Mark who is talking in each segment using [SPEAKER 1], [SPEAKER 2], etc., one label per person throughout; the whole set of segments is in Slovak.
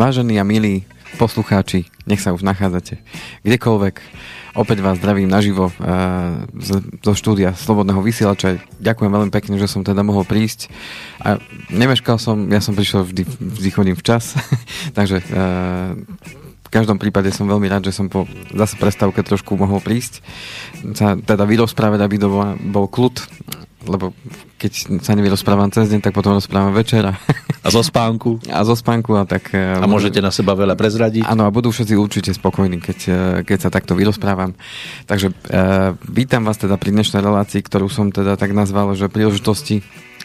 [SPEAKER 1] Vážení a milí poslucháči, nech sa už nachádzate kdekoľvek. Opäť vás zdravím naživo uh, zo štúdia Slobodného vysielača. Ďakujem veľmi pekne, že som teda mohol prísť. A nemeškal som, ja som prišiel vždy, vždy chodím včas, takže uh, v každom prípade som veľmi rád, že som po zase prestávke trošku mohol prísť. Sa teda vyrozprávať, aby to bol, bol kľud, lebo keď sa nevyrozprávam cez deň, tak potom rozprávam večer. A,
[SPEAKER 2] zo spánku.
[SPEAKER 1] A zo spánku. A, tak,
[SPEAKER 2] a môžete na seba veľa prezradiť.
[SPEAKER 1] Áno, a budú všetci určite spokojní, keď, e, keď sa takto vyrozprávam. Takže uh, vítam vás teda pri dnešnej relácii, ktorú som teda tak nazval, že príležitosti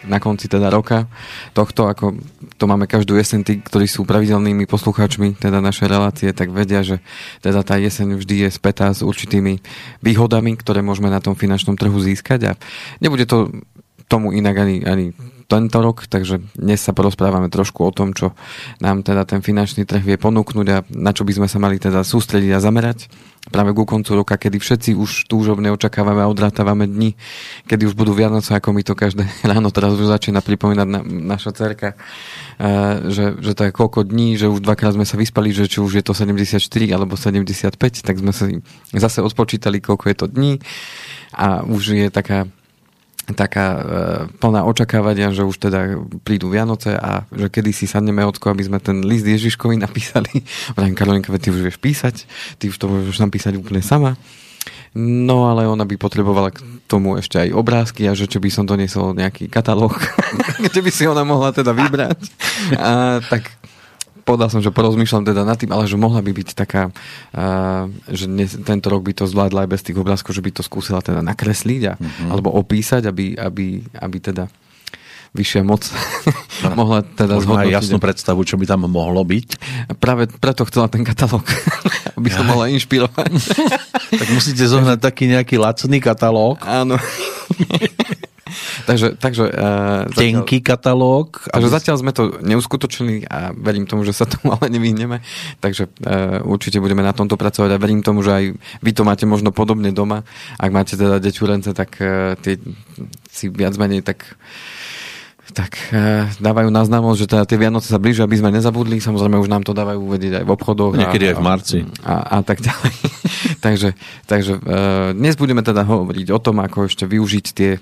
[SPEAKER 1] na konci teda roka tohto, ako to máme každú jeseň, tí, ktorí sú pravidelnými poslucháčmi teda našej relácie, tak vedia, že teda tá jeseň vždy je spätá s určitými výhodami, ktoré môžeme na tom finančnom trhu získať a nebude to tomu inak ani, ani tento rok, takže dnes sa porozprávame trošku o tom, čo nám teda ten finančný trh vie ponúknuť a na čo by sme sa mali teda sústrediť a zamerať práve ku koncu roka, kedy všetci už túžobne očakávame a odrátavame dni, kedy už budú Vianoce, ako mi to každé ráno teraz už začína pripomínať na, naša cerka, uh, že, že to je koľko dní, že už dvakrát sme sa vyspali, že či už je to 74 alebo 75, tak sme sa zase odpočítali, koľko je to dní a už je taká taká e, plná očakávania, že už teda prídu Vianoce a že kedy si sadneme ocko, aby sme ten list Ježiškovi napísali. Vrajím, Karolinka, ty už vieš písať, ty už to môžeš napísať úplne sama. No ale ona by potrebovala k tomu ešte aj obrázky a že či by som doniesol nejaký katalóg, kde by si ona mohla teda vybrať. A, tak povedal som, že porozmýšľam teda nad tým, ale že mohla by byť taká, uh, že dnes, tento rok by to zvládla aj bez tých obrázkov, že by to skúsila teda nakresliť a, uh-huh. alebo opísať, aby, aby, aby teda vyššia moc mohla teda
[SPEAKER 2] zhodnotiť. jasnú predstavu, čo by tam mohlo byť.
[SPEAKER 1] Práve preto chcela ten katalóg, aby sa mohla inšpirovať.
[SPEAKER 2] tak musíte zohnať taký nejaký lacný katalóg.
[SPEAKER 1] Áno. Takže, takže, uh,
[SPEAKER 2] Tenký zatiaľ, katalóg.
[SPEAKER 1] Takže aby... zatiaľ sme to neuskutočnili a verím tomu, že sa tomu ale nevyhneme. Takže uh, určite budeme na tomto pracovať a verím tomu, že aj vy to máte možno podobne doma. Ak máte teda deťurence, tak uh, tie si viac menej tak tak e, dávajú na známosť, že teda tie Vianoce sa blížia, aby sme nezabudli. Samozrejme už nám to dávajú vedieť aj v obchodoch.
[SPEAKER 2] Niekedy a, aj v marci.
[SPEAKER 1] A, a, a tak ďalej. takže takže e, dnes budeme teda hovoriť o tom, ako ešte využiť tie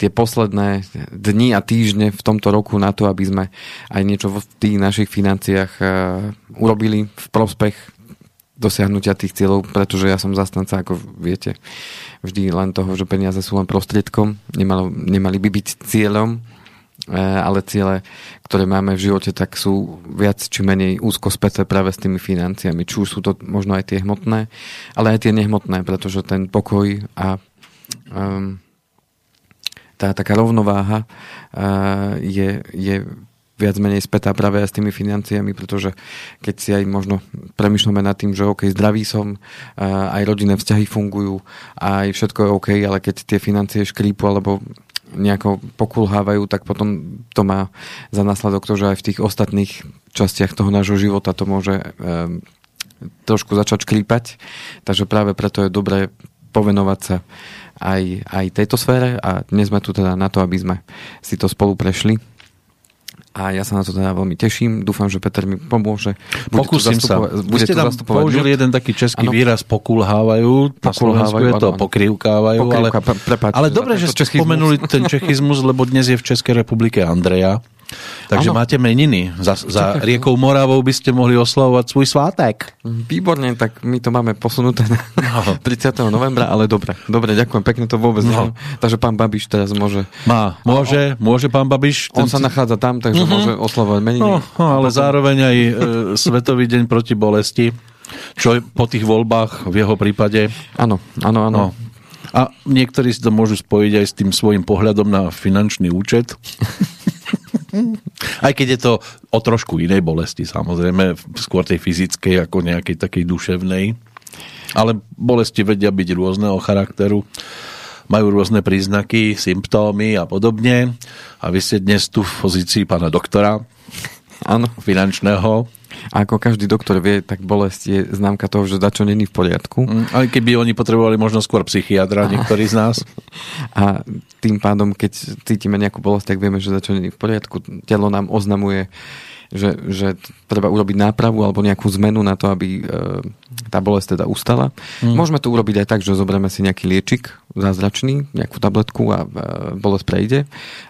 [SPEAKER 1] tie posledné dni a týždne v tomto roku na to, aby sme aj niečo v tých našich financiách uh, urobili v prospech dosiahnutia tých cieľov, pretože ja som zastanca, ako viete, vždy len toho, že peniaze sú len prostriedkom, nemalo, nemali by byť cieľom, uh, ale ciele, ktoré máme v živote, tak sú viac či menej úzko späté práve s tými financiami. Či už sú to možno aj tie hmotné, ale aj tie nehmotné, pretože ten pokoj a um, tá taká rovnováha je, je viac menej spätá práve aj s tými financiami, pretože keď si aj možno premyšľame nad tým, že OK, zdravý som, aj rodinné vzťahy fungujú, aj všetko je OK, ale keď tie financie škrípu alebo nejako pokulhávajú, tak potom to má za následok to, že aj v tých ostatných častiach toho nášho života to môže um, trošku začať škrípať. Takže práve preto je dobré povenovať sa aj, aj tejto sfére a dnes sme tu teda na to, aby sme si to spolu prešli a ja sa na to teda veľmi teším. Dúfam, že Peter mi pomôže.
[SPEAKER 2] Bude Pokúsim sa. Bude ste tam použili jeden taký český ano. výraz pokulhávajú. Pokulhávajú, je to ano, pokrývkávajú. Pokrývka, ale, prepáč, ale dobre, že ste spomenuli ten čechizmus, lebo dnes je v Českej republike Andreja. Takže ano. máte meniny. Za, za riekou Moravou by ste mohli oslavovať svoj svátek.
[SPEAKER 1] Výborne, tak my to máme posunuté na no. 30. novembra, ale dobre. Dobre, ďakujem, pekne to vôbec no. neviem. Takže pán Babiš teraz môže...
[SPEAKER 2] Má, môže, on, môže pán Babiš.
[SPEAKER 1] On sa nachádza tam, takže uh-huh. môže oslavovať meniny. No,
[SPEAKER 2] no ale potom... zároveň aj e, Svetový deň proti bolesti, čo je po tých voľbách v jeho prípade.
[SPEAKER 1] Áno, áno, áno. No.
[SPEAKER 2] A niektorí si to môžu spojiť aj s tým svojim pohľadom na finančný účet. Aj keď je to o trošku inej bolesti, samozrejme, skôr tej fyzickej ako nejakej takej duševnej. Ale bolesti vedia byť rôzneho charakteru, majú rôzne príznaky, symptómy a podobne. A vy ste dnes tu v pozícii pána doktora,
[SPEAKER 1] Áno.
[SPEAKER 2] finančného,
[SPEAKER 1] a ako každý doktor vie, tak bolesť je známka toho, že dačo není v poriadku. Mm,
[SPEAKER 2] aj keby oni potrebovali možno skôr psychiatra, niektorí z nás.
[SPEAKER 1] A tým pádom, keď cítime nejakú bolesť, tak vieme, že dačo není v poriadku. Telo nám oznamuje že, že treba urobiť nápravu alebo nejakú zmenu na to, aby e, tá bolesť teda ustala. Mm. Môžeme to urobiť aj tak, že zoberieme si nejaký liečik zázračný, nejakú tabletku a e, bolesť prejde.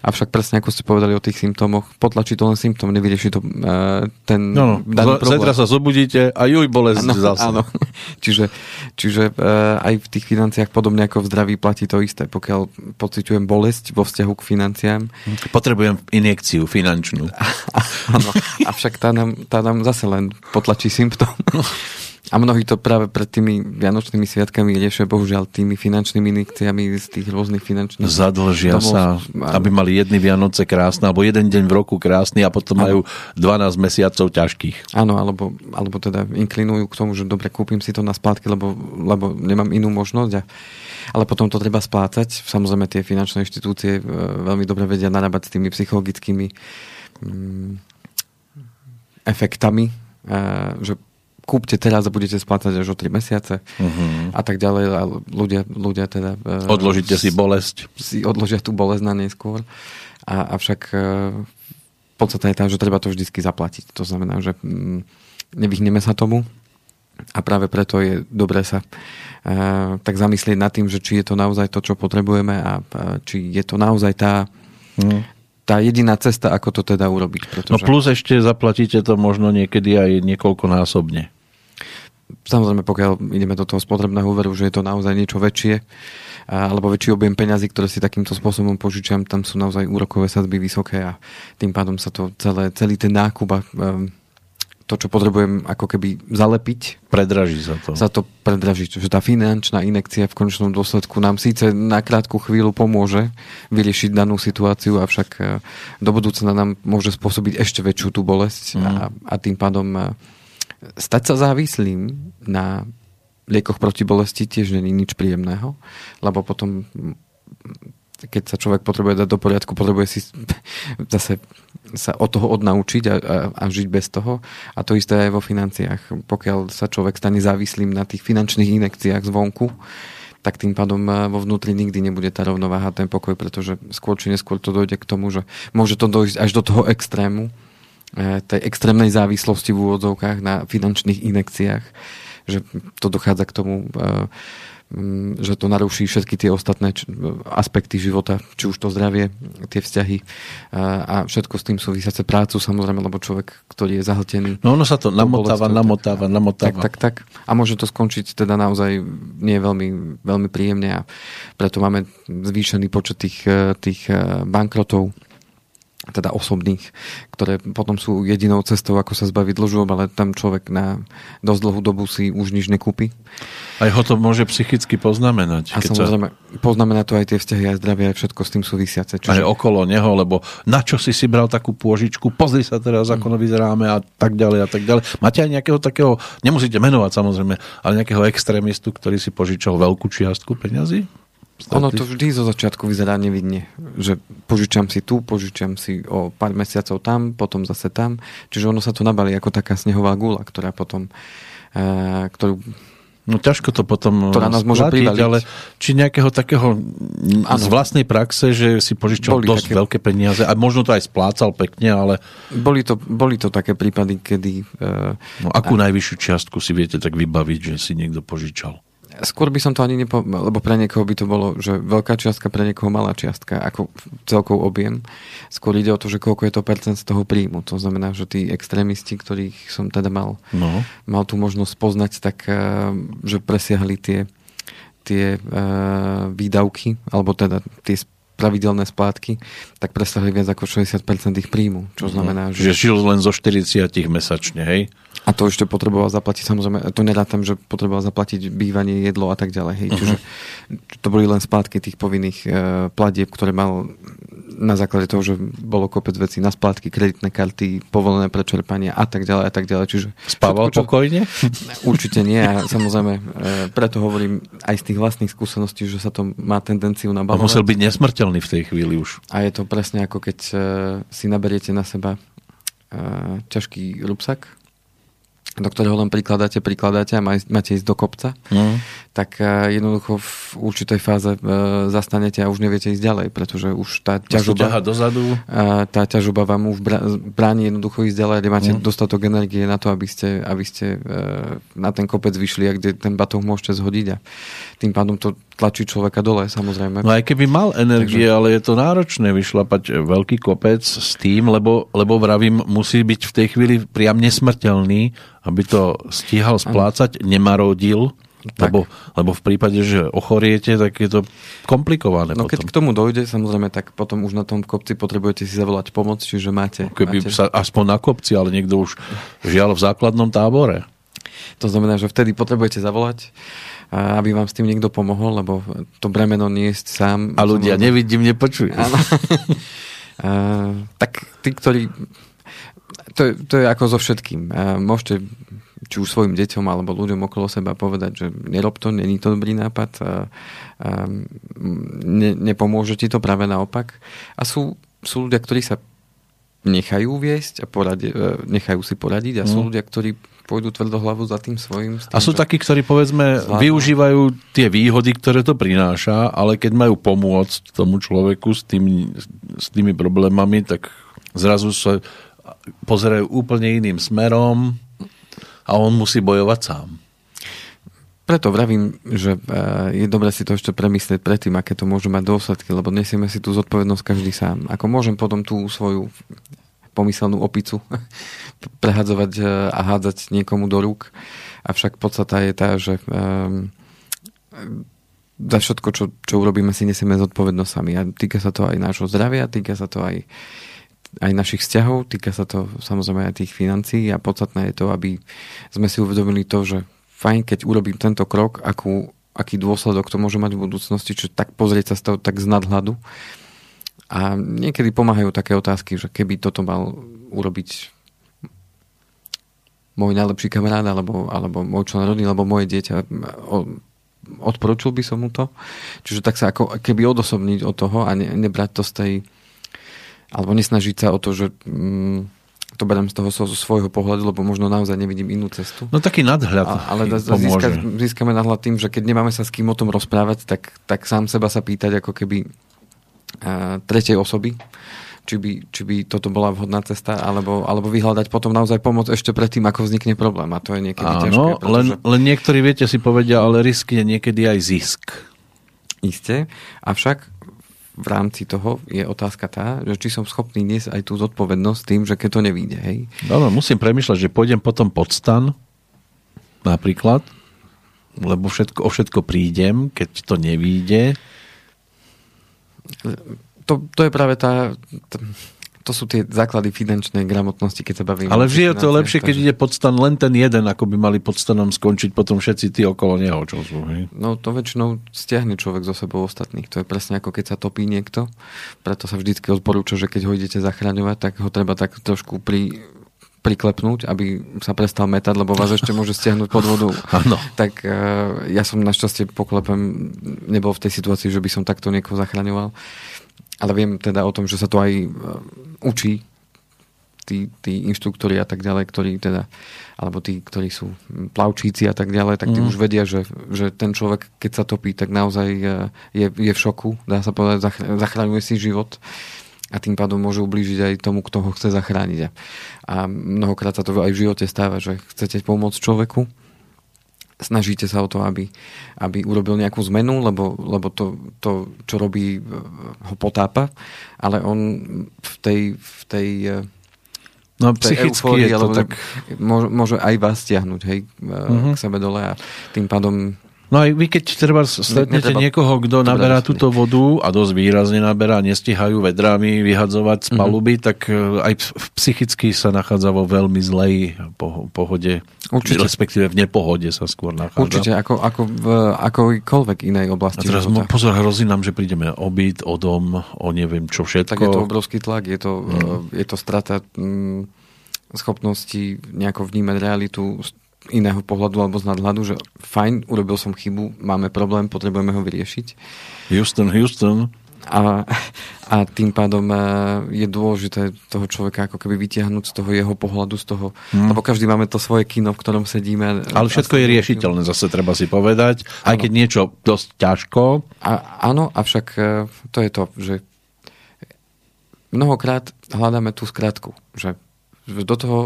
[SPEAKER 1] Avšak presne ako ste povedali o tých symptómoch, potlačí to len symptóm, nevyrieši to e, ten
[SPEAKER 2] no, no. daný problém. Zajtra sa zobudíte a juj bolesť ano, zase. Áno.
[SPEAKER 1] čiže čiže e, aj v tých financiách podobne ako v zdraví platí to isté. Pokiaľ pociťujem bolesť vo vzťahu k financiám.
[SPEAKER 2] Potrebujem injekciu finančnú.
[SPEAKER 1] Áno, avšak tá nám, tá nám zase len potlačí symptóm. A mnohí to práve pred tými Vianočnými sviatkami riešia bohužiaľ tými finančnými injekciami z tých rôznych finančných...
[SPEAKER 2] Zadlžia domov, sa, aby mali jedny Vianoce krásne, alebo jeden deň v roku krásny a potom ano. majú 12 mesiacov ťažkých.
[SPEAKER 1] Áno, alebo, alebo teda inklinujú k tomu, že dobre, kúpim si to na splátky, lebo, lebo nemám inú možnosť. A, ale potom to treba splácať. Samozrejme tie finančné inštitúcie e, veľmi dobre vedia narábať s tými psychologickými mm, efektami, e, že kúpte teraz a budete splácať až o 3 mesiace uh-huh. a tak ďalej. A ľudia, ľudia teda...
[SPEAKER 2] E, Odložíte si bolesť.
[SPEAKER 1] Si odložia tú bolesť na neskôr. A, avšak podstate je tá, že treba to vždy zaplatiť. To znamená, že mm, nevyhneme sa tomu a práve preto je dobré sa uh, tak zamyslieť nad tým, že či je to naozaj to, čo potrebujeme a či je to naozaj tá, mm. Tá jediná cesta, ako to teda urobiť.
[SPEAKER 2] Pretože... No plus ešte zaplatíte to možno niekedy aj niekoľkonásobne.
[SPEAKER 1] Samozrejme, pokiaľ ideme do toho spotrebného úveru, že je to naozaj niečo väčšie, alebo väčší objem peňazí, ktoré si takýmto spôsobom požičiam, tam sú naozaj úrokové sadzby vysoké a tým pádom sa to celé, celý ten nákup a um, to, čo potrebujem ako keby zalepiť.
[SPEAKER 2] Predraží sa to.
[SPEAKER 1] Sa to predraží. Že tá finančná inekcia v konečnom dôsledku nám síce na krátku chvíľu pomôže vyriešiť danú situáciu, avšak e, do budúcna nám môže spôsobiť ešte väčšiu tú bolesť mm. a, a tým pádom e, stať sa závislým na liekoch proti bolesti tiež není nič príjemného, lebo potom keď sa človek potrebuje dať do poriadku, potrebuje si zase sa od toho odnaučiť a, a, a žiť bez toho. A to isté aj vo financiách. Pokiaľ sa človek stane závislým na tých finančných inekciách zvonku, tak tým pádom eh, vo vnútri nikdy nebude tá rovnováha, ten pokoj, pretože skôr či neskôr to dojde k tomu, že môže to dojsť až do toho extrému, eh, tej extrémnej závislosti v úvodzovkách na finančných inekciách, že to dochádza k tomu Mm, že to naruší všetky tie ostatné aspekty života, či už to zdravie, tie vzťahy a všetko s tým súvisiace prácu samozrejme, lebo človek, ktorý je zahltený.
[SPEAKER 2] No ono sa to namotáva, namotáva, namotáva.
[SPEAKER 1] Tak, tak, tak. A môže to skončiť teda naozaj nie veľmi, veľmi príjemne a preto máme zvýšený počet tých, e, tých e, bankrotov teda osobných, ktoré potom sú jedinou cestou, ako sa zbaviť dlžob, ale tam človek na dosť dlhú dobu si už nič nekúpi.
[SPEAKER 2] Aj ho to môže psychicky poznamenať.
[SPEAKER 1] A samozrejme, sa... poznamená to aj tie vzťahy, aj zdravie, aj všetko s tým súvisiace.
[SPEAKER 2] Čiže... Aj okolo neho, lebo na čo si si bral takú pôžičku, pozri sa teraz, ako mm. vyzeráme a tak ďalej a tak ďalej. Máte aj nejakého takého, nemusíte menovať samozrejme, ale nejakého extrémistu, ktorý si požičal veľkú čiastku peňazí?
[SPEAKER 1] Ono to vždy zo začiatku vyzerá nevidne, že požičam si tu, požičam si o pár mesiacov tam, potom zase tam, čiže ono sa to nabalí ako taká snehová gula, ktorá potom, e, ktorú
[SPEAKER 2] No ťažko to potom
[SPEAKER 1] ktorá nás môže platiť,
[SPEAKER 2] ale či nejakého takého ano. z vlastnej praxe, že si požičal boli dosť také... veľké peniaze a možno to aj splácal pekne, ale...
[SPEAKER 1] Boli to, boli to také prípady, kedy... Uh,
[SPEAKER 2] no akú a... najvyššiu čiastku si viete tak vybaviť, že si niekto požičal?
[SPEAKER 1] Skôr by som to ani nepo... lebo pre niekoho by to bolo, že veľká čiastka, pre niekoho malá čiastka, ako celkov objem. Skôr ide o to, že koľko je to percent z toho príjmu. To znamená, že tí extrémisti, ktorých som teda mal, no. mal tú možnosť poznať, tak eh, že presiahli tie, tie uh, výdavky, alebo teda tie pravidelné splátky, tak presahli viac ako 60% ich príjmu. Čo mhm. znamená,
[SPEAKER 2] že... Že žil len zo 40 mesačne, hej?
[SPEAKER 1] A to ešte potreboval zaplatiť, samozrejme, to nerátam, že potreboval zaplatiť bývanie, jedlo a tak ďalej. Hej. Uh-huh. Čiže to boli len splátky tých povinných uh, platieb, ktoré mal na základe toho, že bolo kopec vecí na splátky, kreditné karty, povolené prečerpanie a tak ďalej a tak ďalej. Čiže
[SPEAKER 2] Spával všetko, čo... pokojne?
[SPEAKER 1] Určite nie a samozrejme e, preto hovorím aj z tých vlastných skúseností, že sa to má tendenciu nabalovať.
[SPEAKER 2] On musel byť nesmrteľný v tej chvíli už.
[SPEAKER 1] A je to presne ako keď e, si naberiete na seba e, ťažký rúbsak do ktorého len prikladáte, prikladáte a máte ísť do kopca, mm. Tak e, jednoducho v určitej fáze e, zastanete a už neviete ísť ďalej, pretože už tá ťažoba,
[SPEAKER 2] dozadu.
[SPEAKER 1] tá ťažoba vám už bráni jednoducho ísť ďalej, nemáte mm. dostatok energie na to, aby ste, aby ste e, na ten kopec vyšli a kde ten batoh môžete zhodiť a tým pádom to tlačí človeka dole, samozrejme.
[SPEAKER 2] No aj keby mal energie, Takže... ale je to náročné vyšlapať veľký kopec s tým, lebo, lebo vravím, musí byť v tej chvíli priam nesmrteľný, aby to stíhal splácať, nemarodil lebo, lebo v prípade, že ochoriete, tak je to komplikované.
[SPEAKER 1] No potom. keď k tomu dojde, samozrejme, tak potom už na tom kopci potrebujete si zavolať pomoc, čiže máte...
[SPEAKER 2] No keby
[SPEAKER 1] máte...
[SPEAKER 2] sa aspoň na kopci, ale niekto už žial v základnom tábore.
[SPEAKER 1] To znamená, že vtedy potrebujete zavolať, aby vám s tým niekto pomohol, lebo to bremeno nie je sám.
[SPEAKER 2] A ľudia znamená... nevidím, nepočujú. Áno.
[SPEAKER 1] tak tí, ktorí... To je, to je ako so všetkým. Môžete či už svojim deťom alebo ľuďom okolo seba povedať, že nerob to, není to dobrý nápad, a, a ne, nepomôže ti to práve naopak. A sú, sú ľudia, ktorí sa nechajú viesť a poradi, e, nechajú si poradiť a sú mm. ľudia, ktorí pôjdu tvrdohlavu za tým svojim. Tým,
[SPEAKER 2] a sú takí, ktorí povedzme zvládnu. využívajú tie výhody, ktoré to prináša, ale keď majú pomôcť tomu človeku s tými, s tými problémami, tak zrazu sa pozerajú úplne iným smerom, a on musí bojovať sám.
[SPEAKER 1] Preto vravím, že e, je dobré si to ešte premyslieť predtým, aké to môže mať dôsledky, lebo nesieme si tú zodpovednosť každý sám. Ako môžem potom tú svoju pomyselnú opicu prehadzovať e, a hádzať niekomu do rúk, avšak podstata je tá, že um, za všetko, čo, čo urobíme, si nesieme zodpovednosť sami. A týka sa to aj nášho zdravia, týka sa to aj aj našich vzťahov, týka sa to samozrejme aj tých financií a podstatné je to, aby sme si uvedomili to, že fajn, keď urobím tento krok, akú, aký dôsledok to môže mať v budúcnosti, čiže tak pozrieť sa z toho tak z nadhľadu. A niekedy pomáhajú také otázky, že keby toto mal urobiť môj najlepší kamarát, alebo, alebo môj člen rodiny, alebo moje dieťa, odporúčil by som mu to. Čiže tak sa ako keby odosobniť od toho a ne, nebrať to z tej alebo nesnažiť sa o to, že mm, to beriem z toho zo svojho pohľadu, lebo možno naozaj nevidím inú cestu.
[SPEAKER 2] No taký nadhľad
[SPEAKER 1] a, Ale získa, získame nadhľad tým, že keď nemáme sa s kým o tom rozprávať, tak, tak sám seba sa pýtať ako keby a, tretej osoby, či by, či by toto bola vhodná cesta, alebo, alebo vyhľadať potom naozaj pomoc ešte predtým, ako vznikne problém. A to je niekedy Áno, ťažké.
[SPEAKER 2] Pretože... Len, len niektorí, viete, si povedia, ale risk je niekedy aj zisk.
[SPEAKER 1] Isté, avšak v rámci toho je otázka tá, že či som schopný niesť aj tú zodpovednosť tým, že keď to nevíde. Hej?
[SPEAKER 2] No, no, musím premyšľať, že pôjdem potom pod stan, napríklad, lebo všetko, o všetko prídem, keď to nevíde.
[SPEAKER 1] To, to je práve tá, tá to sú tie základy finančnej gramotnosti, keď sa bavíme.
[SPEAKER 2] Ale vždy je to lepšie, keď ide podstan len ten jeden, ako by mali podstanom skončiť potom všetci tí okolo neho, čo sú. Hej?
[SPEAKER 1] No to väčšinou stiahne človek zo sebou ostatných. To je presne ako keď sa topí niekto. Preto sa vždycky odporúča, že keď ho idete zachraňovať, tak ho treba tak trošku pri, priklepnúť, aby sa prestal metať, lebo vás ešte môže stiahnuť pod vodu.
[SPEAKER 2] Ano.
[SPEAKER 1] Tak uh, ja som našťastie poklepem nebol v tej situácii, že by som takto niekoho zachraňoval ale viem teda o tom, že sa to aj uh, učí tí, tí inštruktori a tak ďalej, ktorí teda, alebo tí, ktorí sú plavčíci a tak ďalej, tak tí mm. už vedia, že, že ten človek, keď sa topí, tak naozaj uh, je, je v šoku, dá sa povedať, zachraňuje si život a tým pádom môže ublížiť aj tomu, kto ho chce zachrániť. A mnohokrát sa to aj v živote stáva, že chcete pomôcť človeku, snažíte sa o to, aby, aby urobil nejakú zmenu, lebo, lebo to, to, čo robí, eh, ho potápa, ale on v tej, v tej
[SPEAKER 2] eh, No psychicky je to tak...
[SPEAKER 1] Môže, môže aj vás stiahnuť hej, uh-huh. k sebe dole a tým pádom
[SPEAKER 2] No aj vy, keď treba stretnete niekoho, kto naberá túto vodu a dosť výrazne naberá, nestihajú vedrami vyhadzovať z mhm. paluby, mm-hmm. tak e, aj psychicky sa nachádza vo veľmi zlej pohode. Určite. Respektíve v nepohode sa skôr nachádza.
[SPEAKER 1] Určite, ako, ako v akojkoľvek inej oblasti.
[SPEAKER 2] A teraz života. pozor, hrozí nám, že prídeme o byt, o dom, o neviem čo všetko.
[SPEAKER 1] Tak je to obrovský tlak, je to, mm. je to strata mm, schopnosti nejako vnímať realitu iného pohľadu alebo z nadhľadu, že fajn, urobil som chybu, máme problém, potrebujeme ho vyriešiť.
[SPEAKER 2] Houston, Houston.
[SPEAKER 1] A, a tým pádom e, je dôležité toho človeka ako keby vytiahnuť z toho jeho pohľadu, z toho, hmm. lebo každý máme to svoje kino, v ktorom sedíme.
[SPEAKER 2] Ale všetko je riešiteľné, zase treba si povedať, aj keď niečo dosť ťažko.
[SPEAKER 1] A, áno, avšak e, to je to, že mnohokrát hľadáme tú skratku, že do toho,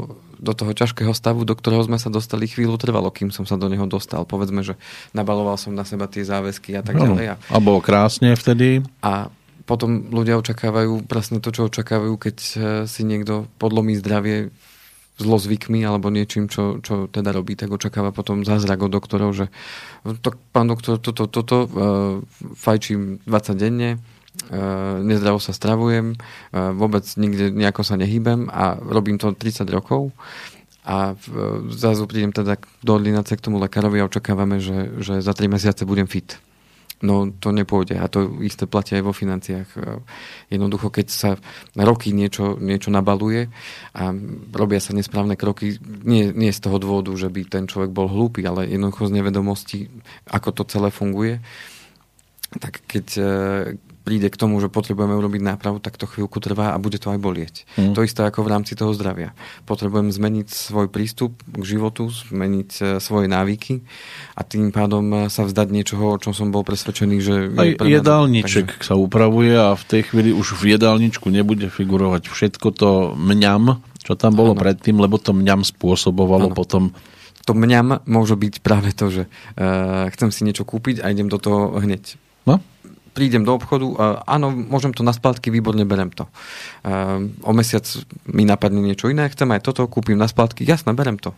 [SPEAKER 1] do toho ťažkého stavu, do ktorého sme sa dostali, chvíľu trvalo, kým som sa do neho dostal. Povedzme, že nabaloval som na seba tie záväzky a tak ďalej.
[SPEAKER 2] A bolo krásne vtedy.
[SPEAKER 1] A potom ľudia očakávajú presne to, čo očakávajú, keď eh, si niekto podlomí zdravie zlozvykmi alebo niečím, čo, čo teda robí, tak očakáva potom zázrak od doktorov, že to, pán doktor, toto, toto, uh, fajčím 20 denne, nezdravo sa stravujem, uh, vôbec nikde nejako sa nehýbem a robím to 30 rokov a uh, zrazu prídem teda do ordinácie k tomu lekárovi a očakávame, že, že za 3 mesiace budem fit. No to nepôjde a to isté platia aj vo financiách. Jednoducho, keď sa roky niečo, niečo nabaluje a robia sa nesprávne kroky, nie, nie z toho dôvodu, že by ten človek bol hlúpy, ale jednoducho z nevedomosti, ako to celé funguje, tak keď príde k tomu, že potrebujeme urobiť nápravu, tak to chvíľku trvá a bude to aj bolieť. Mm. To isté ako v rámci toho zdravia. Potrebujem zmeniť svoj prístup k životu, zmeniť e, svoje návyky a tým pádom e, sa vzdať niečoho, o čom som bol presvedčený, že...
[SPEAKER 2] Aj jedálniček takže... sa upravuje a v tej chvíli už v jedálničku nebude figurovať všetko to mňam, čo tam bolo ano. predtým, lebo to mňam spôsobovalo ano. potom
[SPEAKER 1] to mňam môže byť práve to, že uh, chcem si niečo kúpiť a idem do toho hneď. No? Prídem do obchodu, a áno, môžem to na splátky, výborne berem to. o mesiac mi napadne niečo iné, chcem aj toto, kúpim na splátky, jasné, berem to.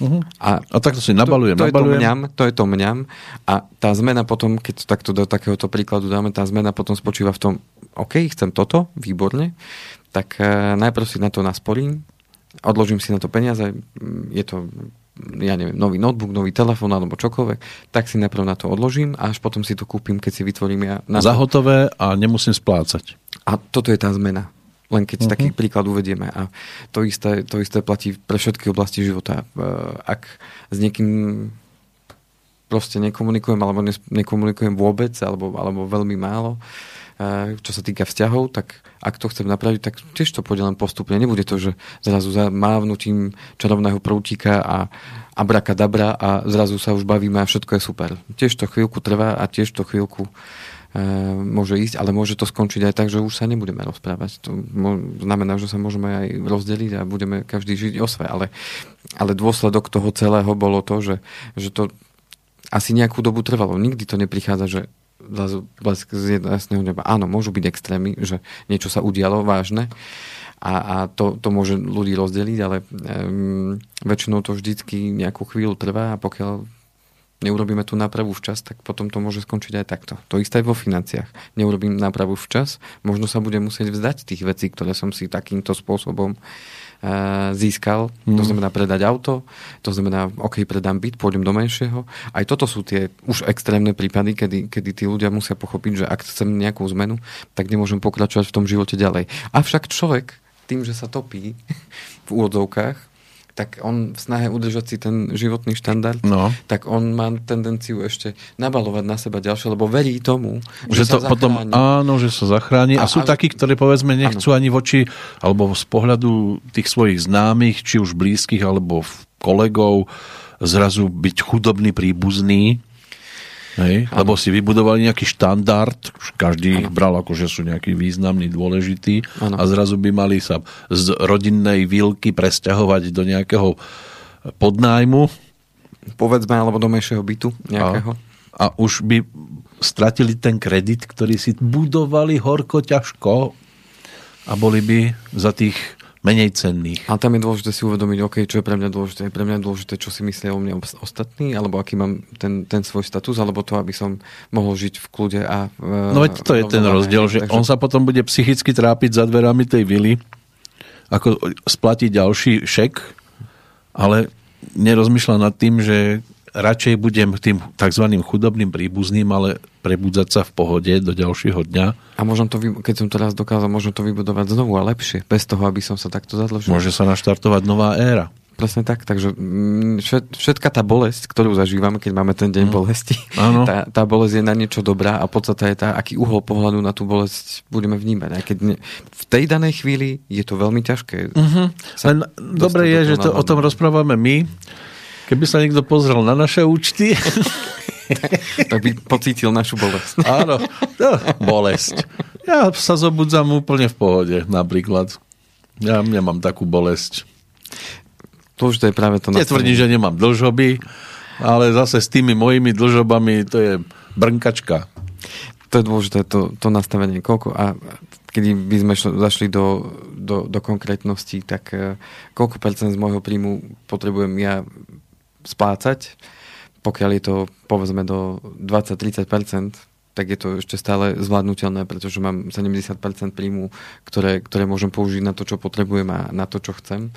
[SPEAKER 2] Uh-huh. A, a takto si nabalujem,
[SPEAKER 1] to, to
[SPEAKER 2] nabalujem.
[SPEAKER 1] Je to, mňam, to je to mňam a tá zmena potom, keď takto do takéhoto príkladu dáme, tá zmena potom spočíva v tom, OK, chcem toto, výborne, tak uh, najprv si na to nasporím, odložím si na to peniaze, je to ja neviem, nový notebook, nový telefón alebo čokoľvek, tak si najprv na to odložím a až potom si to kúpim, keď si vytvorím ja.
[SPEAKER 2] Na Zahotové a nemusím splácať.
[SPEAKER 1] A toto je tá zmena. Len keď uh-huh. taký príklad uvedieme. A to isté, to isté platí pre všetky oblasti života. E, ak s niekým proste nekomunikujem alebo nekomunikujem vôbec alebo, alebo veľmi málo, čo sa týka vzťahov, tak ak to chcem napraviť, tak tiež to pôjde postupne. Nebude to, že zrazu mávnutím čarovného prútika a abrakadabra a zrazu sa už bavíme a všetko je super. Tiež to chvíľku trvá a tiež to chvíľku e, môže ísť, ale môže to skončiť aj tak, že už sa nebudeme rozprávať. To znamená, že sa môžeme aj rozdeliť a budeme každý žiť o svoje. Ale, ale dôsledok toho celého bolo to, že, že to asi nejakú dobu trvalo. Nikdy to neprichádza, že blesk z jasného neba. Áno, môžu byť extrémy, že niečo sa udialo vážne a, a to, to môže ľudí rozdeliť, ale um, väčšinou to vždycky nejakú chvíľu trvá a pokiaľ neurobíme tú nápravu včas, tak potom to môže skončiť aj takto. To isté aj vo financiách. Neurobím nápravu včas, možno sa budem musieť vzdať tých vecí, ktoré som si takýmto spôsobom získal, mm. to znamená predať auto, to znamená, OK, predám byt, pôjdem do menšieho. Aj toto sú tie už extrémne prípady, kedy, kedy tí ľudia musia pochopiť, že ak chcem nejakú zmenu, tak nemôžem pokračovať v tom živote ďalej. Avšak človek tým, že sa topí v úvodzovkách, tak on v snahe udržať si ten životný štandard, no. tak on má tendenciu ešte nabalovať na seba ďalšie, lebo verí tomu, že, že to sa potom,
[SPEAKER 2] áno, že sa zachráni. A, a sú a, takí, ktorí povedzme nechcú áno. ani voči, alebo z pohľadu tých svojich známych, či už blízkych, alebo kolegov, zrazu byť chudobný príbuzný, Hej, lebo si vybudovali nejaký štandard, každý ano. ich bral ako, že sú nejaký významný, dôležitý ano. a zrazu by mali sa z rodinnej výlky presťahovať do nejakého podnájmu.
[SPEAKER 1] Povedzme, alebo do menšieho bytu nejakého.
[SPEAKER 2] A, a už by stratili ten kredit, ktorý si budovali horko ťažko a boli by za tých menej cenných.
[SPEAKER 1] A tam je dôležité si uvedomiť, OK, čo je pre mňa dôležité. Je pre mňa dôležité, čo si myslia o mne ostatní, alebo aký mám ten, ten svoj status, alebo to, aby som mohol žiť v kľude a...
[SPEAKER 2] E, no veď to je ten rozdiel, že takže... on sa potom bude psychicky trápiť za dverami tej vily, ako splatiť ďalší šek, ale nerozmýšľa nad tým, že radšej budem tým tzv. chudobným príbuzným, ale prebudzať sa v pohode do ďalšieho dňa.
[SPEAKER 1] A môžem to, keď som to raz dokázal, môžem to vybudovať znovu a lepšie, bez toho, aby som sa takto zadlžil.
[SPEAKER 2] Môže sa naštartovať nová éra.
[SPEAKER 1] presne tak. Takže mm, všetka tá bolesť, ktorú zažívame, keď máme ten deň mm. bolesti, tá, tá bolesť je na niečo dobrá a podstate je tá, aký uhol pohľadu na tú bolesť budeme vnímať. Aj keď ne, v tej danej chvíli je to veľmi ťažké. Mm-hmm.
[SPEAKER 2] Len dobre je, že to, o tom rozprávame my. Keby sa niekto pozrel na naše účty,
[SPEAKER 1] tak by pocítil našu bolesť.
[SPEAKER 2] Áno, no, bolesť. Ja sa zobudzam úplne v pohode, napríklad. Ja nemám takú bolesť.
[SPEAKER 1] To už to je práve to...
[SPEAKER 2] Netvrdím, že nemám dlžoby, ale zase s tými mojimi dlžobami to je brnkačka.
[SPEAKER 1] To je dôležité, to, to nastavenie. Koľko, a keď by sme šli, zašli do, do, do konkrétnosti, tak uh, koľko percent z môjho príjmu potrebujem ja splácať, pokiaľ je to povedzme do 20-30%, tak je to ešte stále zvládnutelné, pretože mám 70% príjmu, ktoré, ktoré môžem použiť na to, čo potrebujem a na to, čo chcem.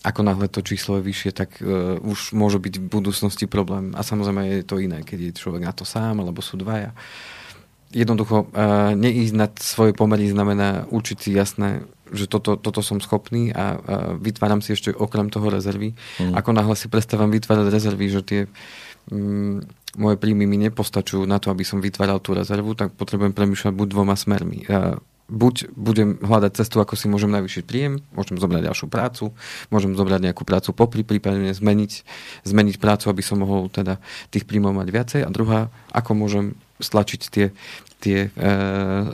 [SPEAKER 1] Ako náhle to číslo je vyššie, tak uh, už môže byť v budúcnosti problém. A samozrejme je to iné, keď je človek na to sám, alebo sú dvaja. Jednoducho, uh, neísť nad svoje pomery znamená učiť si jasné, že toto, toto som schopný a, a vytváram si ešte okrem toho rezervy. Mm. Ako náhle si prestávam vytvárať rezervy, že tie mm, moje príjmy mi nepostačujú na to, aby som vytváral tú rezervu, tak potrebujem premýšľať buď dvoma smermi. Ja buď budem hľadať cestu, ako si môžem navýšiť príjem, môžem zobrať ďalšiu prácu, môžem zobrať nejakú prácu popri, prípadne zmeniť, zmeniť prácu, aby som mohol teda tých príjmov mať viacej. A druhá, ako môžem stlačiť tie, tie e,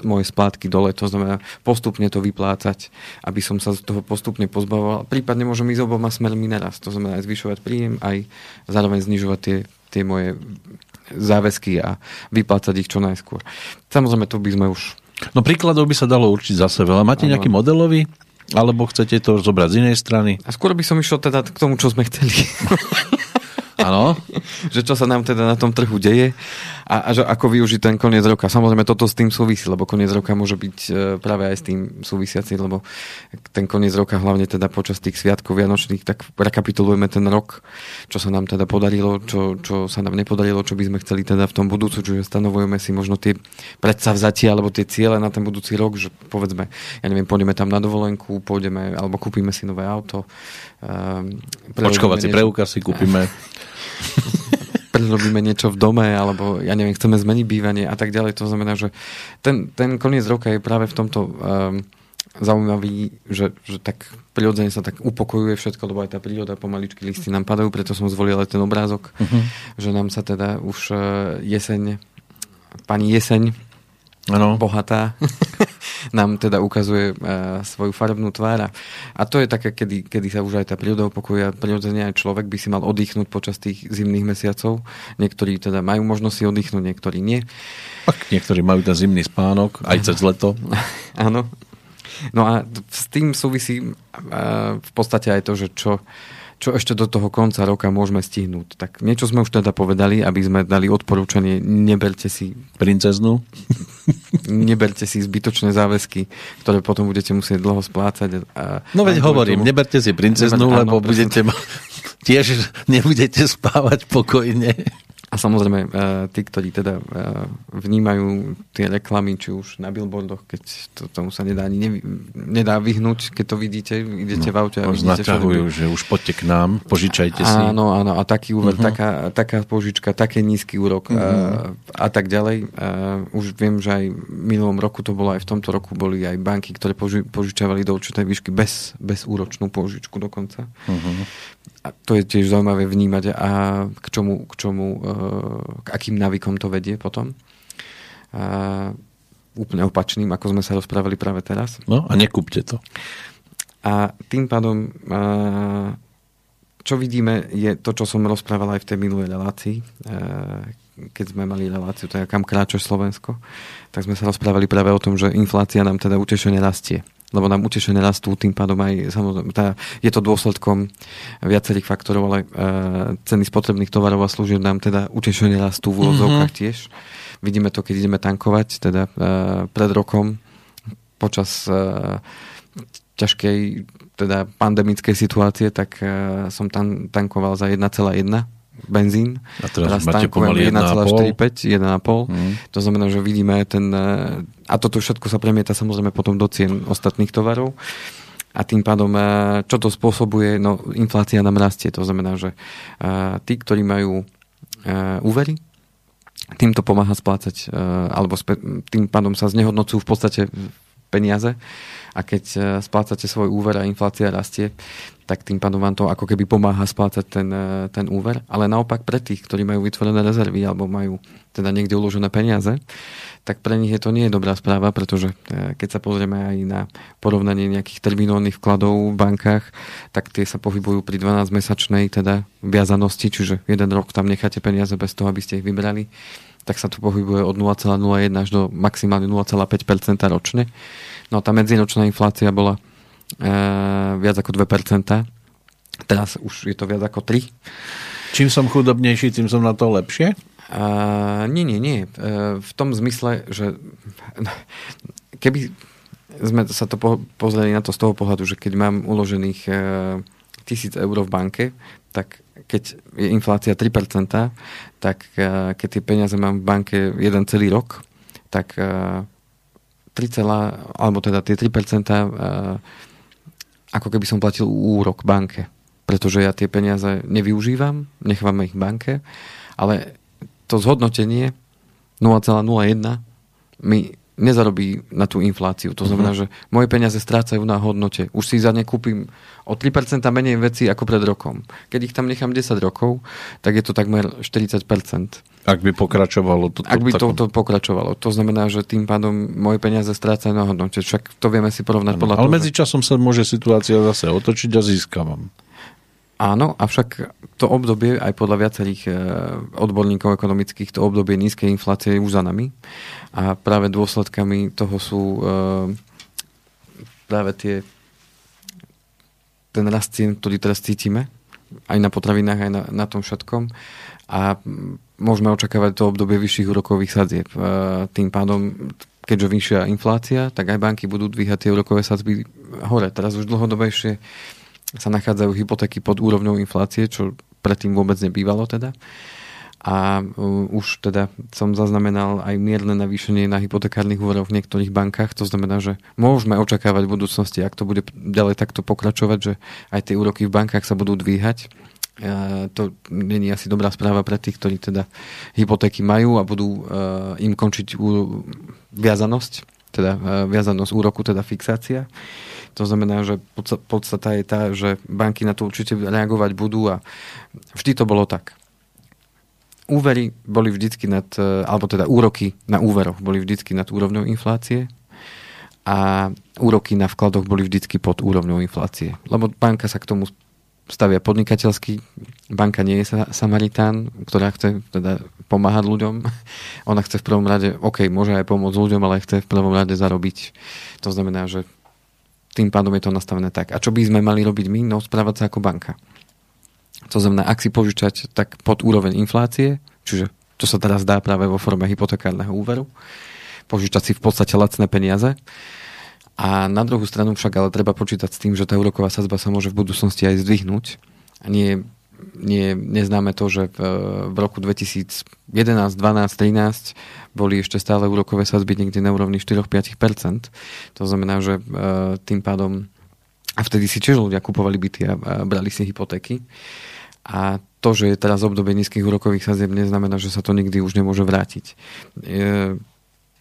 [SPEAKER 1] moje splátky dole, to znamená postupne to vyplácať, aby som sa z toho postupne pozbavoval. Prípadne môžem ísť oboma smermi naraz, to znamená aj zvyšovať príjem, aj zároveň znižovať tie, tie moje záväzky a vyplácať ich čo najskôr. Samozrejme, to by sme už...
[SPEAKER 2] No príkladov by sa dalo určiť zase veľa. Máte ano. nejaký modelový? Alebo chcete to zobrať z inej strany?
[SPEAKER 1] A skôr by som išiel teda k tomu, čo sme chceli.
[SPEAKER 2] Áno.
[SPEAKER 1] že čo sa nám teda na tom trhu deje a, a že ako využiť ten koniec roka. Samozrejme toto s tým súvisí, lebo koniec roka môže byť e, práve aj s tým súvisiaci, lebo ten koniec roka, hlavne teda počas tých sviatkov vianočných, tak rekapitulujeme ten rok, čo sa nám teda podarilo, čo, čo sa nám nepodarilo, čo by sme chceli teda v tom budúcu, čiže stanovujeme si možno tie predsavzatia alebo tie ciele na ten budúci rok, že povedzme, ja neviem, pôjdeme tam na dovolenku, pôjdeme alebo kúpime si nové auto.
[SPEAKER 2] Um, Očkovací preukaz si kúpime.
[SPEAKER 1] Prerobíme niečo v dome, alebo ja neviem, chceme zmeniť bývanie a tak ďalej. To znamená, že ten, ten koniec roka je práve v tomto um, zaujímavý, že, že tak prirodzene sa tak upokojuje všetko, lebo aj tá príroda pomaličky listy nám padajú, preto som zvolil aj ten obrázok, uh-huh. že nám sa teda už uh, jeseň, pani jeseň, ano. bohatá, nám teda ukazuje uh, svoju farebnú tvár. A to je také, kedy, kedy sa už aj tá príroda upokojuje a prirodzene aj človek by si mal oddychnúť počas tých zimných mesiacov. Niektorí teda majú možnosť si oddychnúť, niektorí nie.
[SPEAKER 2] Tak niektorí majú ten zimný spánok aj cez leto.
[SPEAKER 1] Áno. No a s tým súvisí uh, v podstate aj to, že čo čo ešte do toho konca roka môžeme stihnúť. Tak niečo sme už teda povedali, aby sme dali odporúčanie, neberte si...
[SPEAKER 2] Princeznu?
[SPEAKER 1] neberte si zbytočné záväzky, ktoré potom budete musieť dlho splácať. A,
[SPEAKER 2] no veď hovorím, tomu... neberte si princeznu, Neber, lebo áno, budete tiež nebudete spávať pokojne.
[SPEAKER 1] A samozrejme, e, tí, ktorí teda e, vnímajú tie reklamy, či už na billboardoch, keď to, tomu sa nedá ani nevy, nedá vyhnúť, keď to vidíte, idete no, v aute a vidíte,
[SPEAKER 2] naťahujú, že už poďte k nám, požičajte si.
[SPEAKER 1] Áno, áno, a taký úver, uh-huh. taká, taká požička, taký nízky úrok uh-huh. a, a tak ďalej. A už viem, že aj v minulom roku to bolo, aj v tomto roku boli aj banky, ktoré poži, požičavali do určitej výšky bez, bez úročnú požičku dokonca. Uh-huh a to je tiež zaujímavé vnímať a k čomu, k čomu, e, k akým návykom to vedie potom. A úplne opačným, ako sme sa rozprávali práve teraz.
[SPEAKER 2] No a nekúpte to.
[SPEAKER 1] A tým pádom, čo vidíme, je to, čo som rozprával aj v tej minulej relácii, e, keď sme mali reláciu, teda kam kráča Slovensko, tak sme sa rozprávali práve o tom, že inflácia nám teda utešene rastie lebo nám utešené rastú, tým pádom aj samozrejme, tá, je to dôsledkom viacerých faktorov, ale uh, ceny spotrebných tovarov a služieb nám teda utešené rastú v úvodzovkách mm-hmm. tiež. Vidíme to, keď ideme tankovať, teda uh, pred rokom počas uh, ťažkej teda pandemickej situácie, tak uh, som tam tankoval za 1,1 benzín.
[SPEAKER 2] A teraz, teraz tankujem 1,45,
[SPEAKER 1] 1,5. Mm. To znamená, že vidíme ten... A toto všetko sa premieta samozrejme potom do cien ostatných tovarov. a tým pádom, čo to spôsobuje, no inflácia nám rastie. To znamená, že tí, ktorí majú úvery, týmto pomáha splácať, alebo tým pádom sa znehodnocujú v podstate peniaze a keď e, splácate svoj úver a inflácia rastie, tak tým pádom vám to ako keby pomáha splácať ten, e, ten úver. Ale naopak pre tých, ktorí majú vytvorené rezervy alebo majú teda niekde uložené peniaze, tak pre nich je to nie je dobrá správa, pretože e, keď sa pozrieme aj na porovnanie nejakých terminálnych vkladov v bankách, tak tie sa pohybujú pri 12-mesačnej teda viazanosti, čiže jeden rok tam necháte peniaze bez toho, aby ste ich vybrali tak sa to pohybuje od 0,01 až do maximálne 0,5% ročne. No tá medziročná inflácia bola e, viac ako 2%. Teraz už je to viac ako 3%.
[SPEAKER 2] Čím som chudobnejší, tým som na to lepšie?
[SPEAKER 1] Uh, nie, nie, nie. Uh, v tom zmysle, že keby sme sa to po, pozreli na to z toho pohľadu, že keď mám uložených uh, tisíc eur v banke, tak keď je inflácia 3%, tak uh, keď tie peniaze mám v banke jeden celý rok, tak uh, 3, alebo teda tie 3% uh, ako keby som platil úrok banke. Pretože ja tie peniaze nevyužívam, nechávam ich v banke, ale to zhodnotenie 0,01 mi nezarobí na tú infláciu. To znamená, uh-huh. že moje peniaze strácajú na hodnote. Už si za ne kúpim o 3% menej veci ako pred rokom. Keď ich tam nechám 10 rokov, tak je to takmer 40%.
[SPEAKER 2] Ak by pokračovalo
[SPEAKER 1] to, Ak by to, to pokračovalo. To znamená, že tým pádom moje peniaze strácajú na hodnote. Však to vieme si porovnať podľa
[SPEAKER 2] Ale medzi časom sa môže situácia zase otočiť a získavam.
[SPEAKER 1] Áno, avšak to obdobie, aj podľa viacerých e, odborníkov ekonomických, to obdobie nízkej inflácie je už za nami. A práve dôsledkami toho sú e, práve tie ten rast cien, ktorý teraz cítime, aj na potravinách, aj na, na tom všetkom. A môžeme očakávať to obdobie vyšších úrokových sadzieb. E, tým pádom, keďže vyššia inflácia, tak aj banky budú dvíhať tie úrokové sadzby hore. Teraz už dlhodobejšie sa nachádzajú hypotéky pod úrovňou inflácie, čo predtým vôbec nebývalo teda. A uh, už teda som zaznamenal aj mierne navýšenie na hypotekárnych úveroch v niektorých bankách. To znamená, že môžeme očakávať v budúcnosti, ak to bude ďalej takto pokračovať, že aj tie úroky v bankách sa budú dvíhať. Uh, to není asi dobrá správa pre tých, ktorí teda hypotéky majú a budú uh, im končiť viazanosť, teda viazanosť úroku, teda fixácia. To znamená, že podstata je tá, že banky na to určite reagovať budú a vždy to bolo tak. Úvery boli vždycky nad, e, alebo teda úroky na úveroch boli vždycky nad úrovňou inflácie a úroky na vkladoch boli vždycky pod úrovňou inflácie. Lebo banka sa k tomu stavia podnikateľský. Banka nie je Samaritán, ktorá chce teda pomáhať ľuďom. Ona chce v prvom rade, OK, môže aj pomôcť ľuďom, ale chce v prvom rade zarobiť. To znamená, že tým pádom je to nastavené tak. A čo by sme mali robiť my? No, správať sa ako banka. To znamená, ak si požičať tak pod úroveň inflácie, čiže to sa teraz dá práve vo forme hypotekárneho úveru, požičať si v podstate lacné peniaze. A na druhú stranu však ale treba počítať s tým, že tá úroková sazba sa môže v budúcnosti aj zdvihnúť. A nie nie, neznáme to, že v, v roku 2011, 12, 13 boli ešte stále úrokové sadzby niekde na úrovni 4-5%. To znamená, že e, tým pádom a vtedy si tiež ľudia kupovali byty a, a brali si hypotéky. A to, že je teraz obdobie nízkych úrokových sadzieb, neznamená, že sa to nikdy už nemôže vrátiť. E,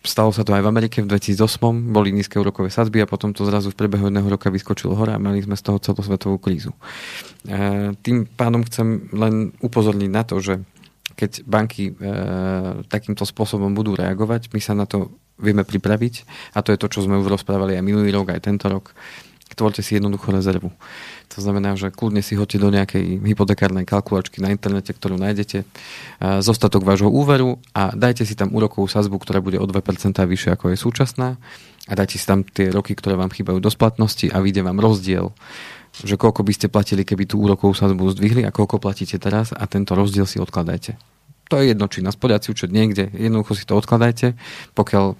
[SPEAKER 1] Stalo sa to aj v Amerike v 2008, boli nízke úrokové sadzby a potom to zrazu v priebehu jedného roka vyskočilo hore a mali sme z toho celosvetovú krízu. E, tým pádom chcem len upozorniť na to, že keď banky e, takýmto spôsobom budú reagovať, my sa na to vieme pripraviť a to je to, čo sme už rozprávali aj minulý rok, aj tento rok. Tvorte si jednoduchú rezervu. To znamená, že kľudne si hoďte do nejakej hypotekárnej kalkulačky na internete, ktorú nájdete, zostatok vášho úveru a dajte si tam úrokovú sazbu, ktorá bude o 2% vyššia ako je súčasná a dajte si tam tie roky, ktoré vám chýbajú do splatnosti a vyjde vám rozdiel že koľko by ste platili, keby tú úrokovú sazbu zdvihli a koľko platíte teraz a tento rozdiel si odkladajte. To je jedno, či na sporiaci účet niekde, jednoducho si to odkladajte, pokiaľ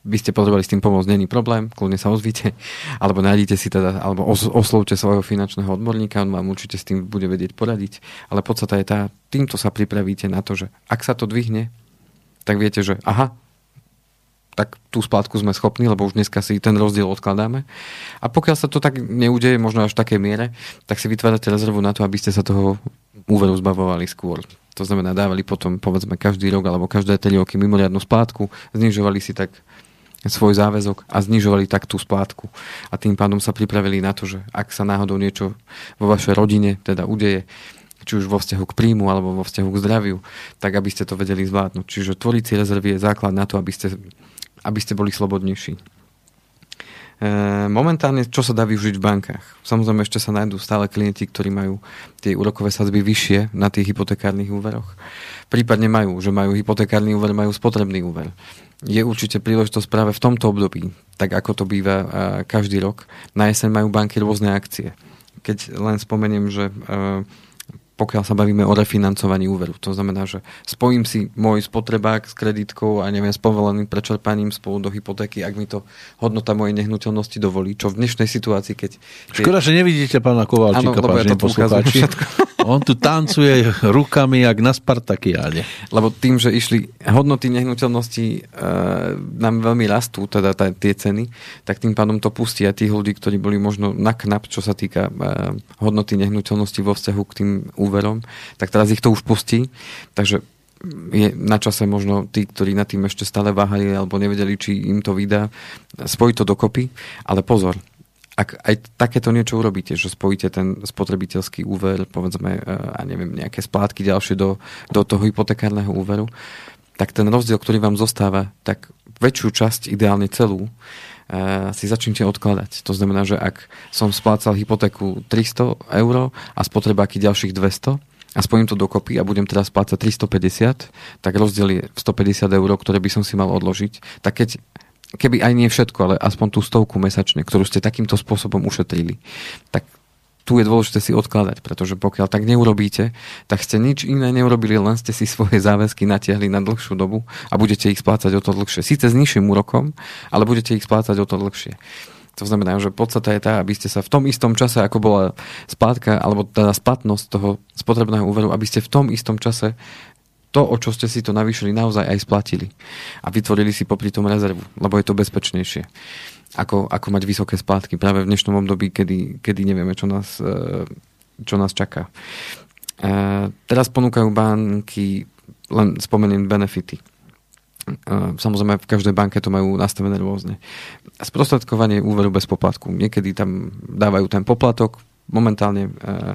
[SPEAKER 1] by ste potrebovali s tým pomôcť, není problém, kľudne sa ozvite, alebo nájdete si teda, alebo os, oslovte svojho finančného odborníka, on vám určite s tým bude vedieť poradiť, ale podstata je tá, týmto sa pripravíte na to, že ak sa to dvihne, tak viete, že aha, tak tú splátku sme schopní, lebo už dneska si ten rozdiel odkladáme. A pokiaľ sa to tak neudeje, možno až v takej miere, tak si vytvárate rezervu na to, aby ste sa toho úveru zbavovali skôr. To znamená, dávali potom, povedzme, každý rok alebo každé 3 roky mimoriadnu splátku, znižovali si tak svoj záväzok a znižovali tak tú splátku. A tým pádom sa pripravili na to, že ak sa náhodou niečo vo vašej rodine teda udeje, či už vo vzťahu k príjmu alebo vo vzťahu k zdraviu, tak aby ste to vedeli zvládnuť. Čiže tvoriť si rezervy je základ na to, aby ste, aby ste boli slobodnejší. E, momentálne, čo sa dá využiť v bankách? Samozrejme, ešte sa nájdú stále klienti, ktorí majú tie úrokové sadzby vyššie na tých hypotekárnych úveroch. Prípadne majú, že majú hypotekárny úver, majú spotrebný úver. Je určite príležitosť práve v tomto období, tak ako to býva e, každý rok. Na jeseň majú banky rôzne akcie. Keď len spomeniem, že e, pokiaľ sa bavíme o refinancovaní úveru. To znamená, že spojím si môj spotrebák s kreditkou a neviem, s povoleným prečerpaním spolu do hypotéky, ak mi to hodnota mojej nehnuteľnosti dovolí, čo v dnešnej situácii, keď...
[SPEAKER 2] Škoda, že nevidíte pána Kovalčíka,
[SPEAKER 1] lebo ja poslucháči.
[SPEAKER 2] On tu tancuje rukami, jak na Spartakiáde.
[SPEAKER 1] Lebo tým, že išli hodnoty nehnuteľnosti e, nám veľmi rastú, teda tá, tie ceny, tak tým pádom to pustí aj tých ľudí, ktorí boli možno na knap, čo sa týka e, hodnoty nehnuteľnosti vo vzťahu k tým úverom, tak teraz ich to už pustí. Takže je na čase možno tí, ktorí nad tým ešte stále váhali alebo nevedeli, či im to vydá, spojiť to dokopy. Ale pozor, ak aj takéto niečo urobíte, že spojíte ten spotrebiteľský úver, povedzme, e, a neviem, nejaké splátky ďalšie do, do toho hypotekárneho úveru, tak ten rozdiel, ktorý vám zostáva, tak väčšiu časť, ideálne celú, si začnite odkladať. To znamená, že ak som splácal hypotéku 300 eur a spotrebáky ďalších 200, a spojím to dokopy a budem teraz splácať 350, tak rozdiel je 150 eur, ktoré by som si mal odložiť. Tak keď keby aj nie všetko, ale aspoň tú stovku mesačne, ktorú ste takýmto spôsobom ušetrili, tak tu je dôležité si odkladať, pretože pokiaľ tak neurobíte, tak ste nič iné neurobili, len ste si svoje záväzky natiahli na dlhšiu dobu a budete ich splácať o to dlhšie. Síce s nižším úrokom, ale budete ich splácať o to dlhšie. To znamená, že podstata je tá, aby ste sa v tom istom čase, ako bola splátka, alebo teda splatnosť toho spotrebného úveru, aby ste v tom istom čase to, o čo ste si to navýšili, naozaj aj splatili. A vytvorili si popri tom rezervu, lebo je to bezpečnejšie. Ako, ako mať vysoké splátky práve v dnešnom období, kedy, kedy nevieme, čo nás, e, čo nás čaká. E, teraz ponúkajú banky, len spomeniem benefity. E, samozrejme, v každej banke to majú nastavené rôzne. Sprostredkovanie úveru bez poplatku. Niekedy tam dávajú ten poplatok, momentálne uh,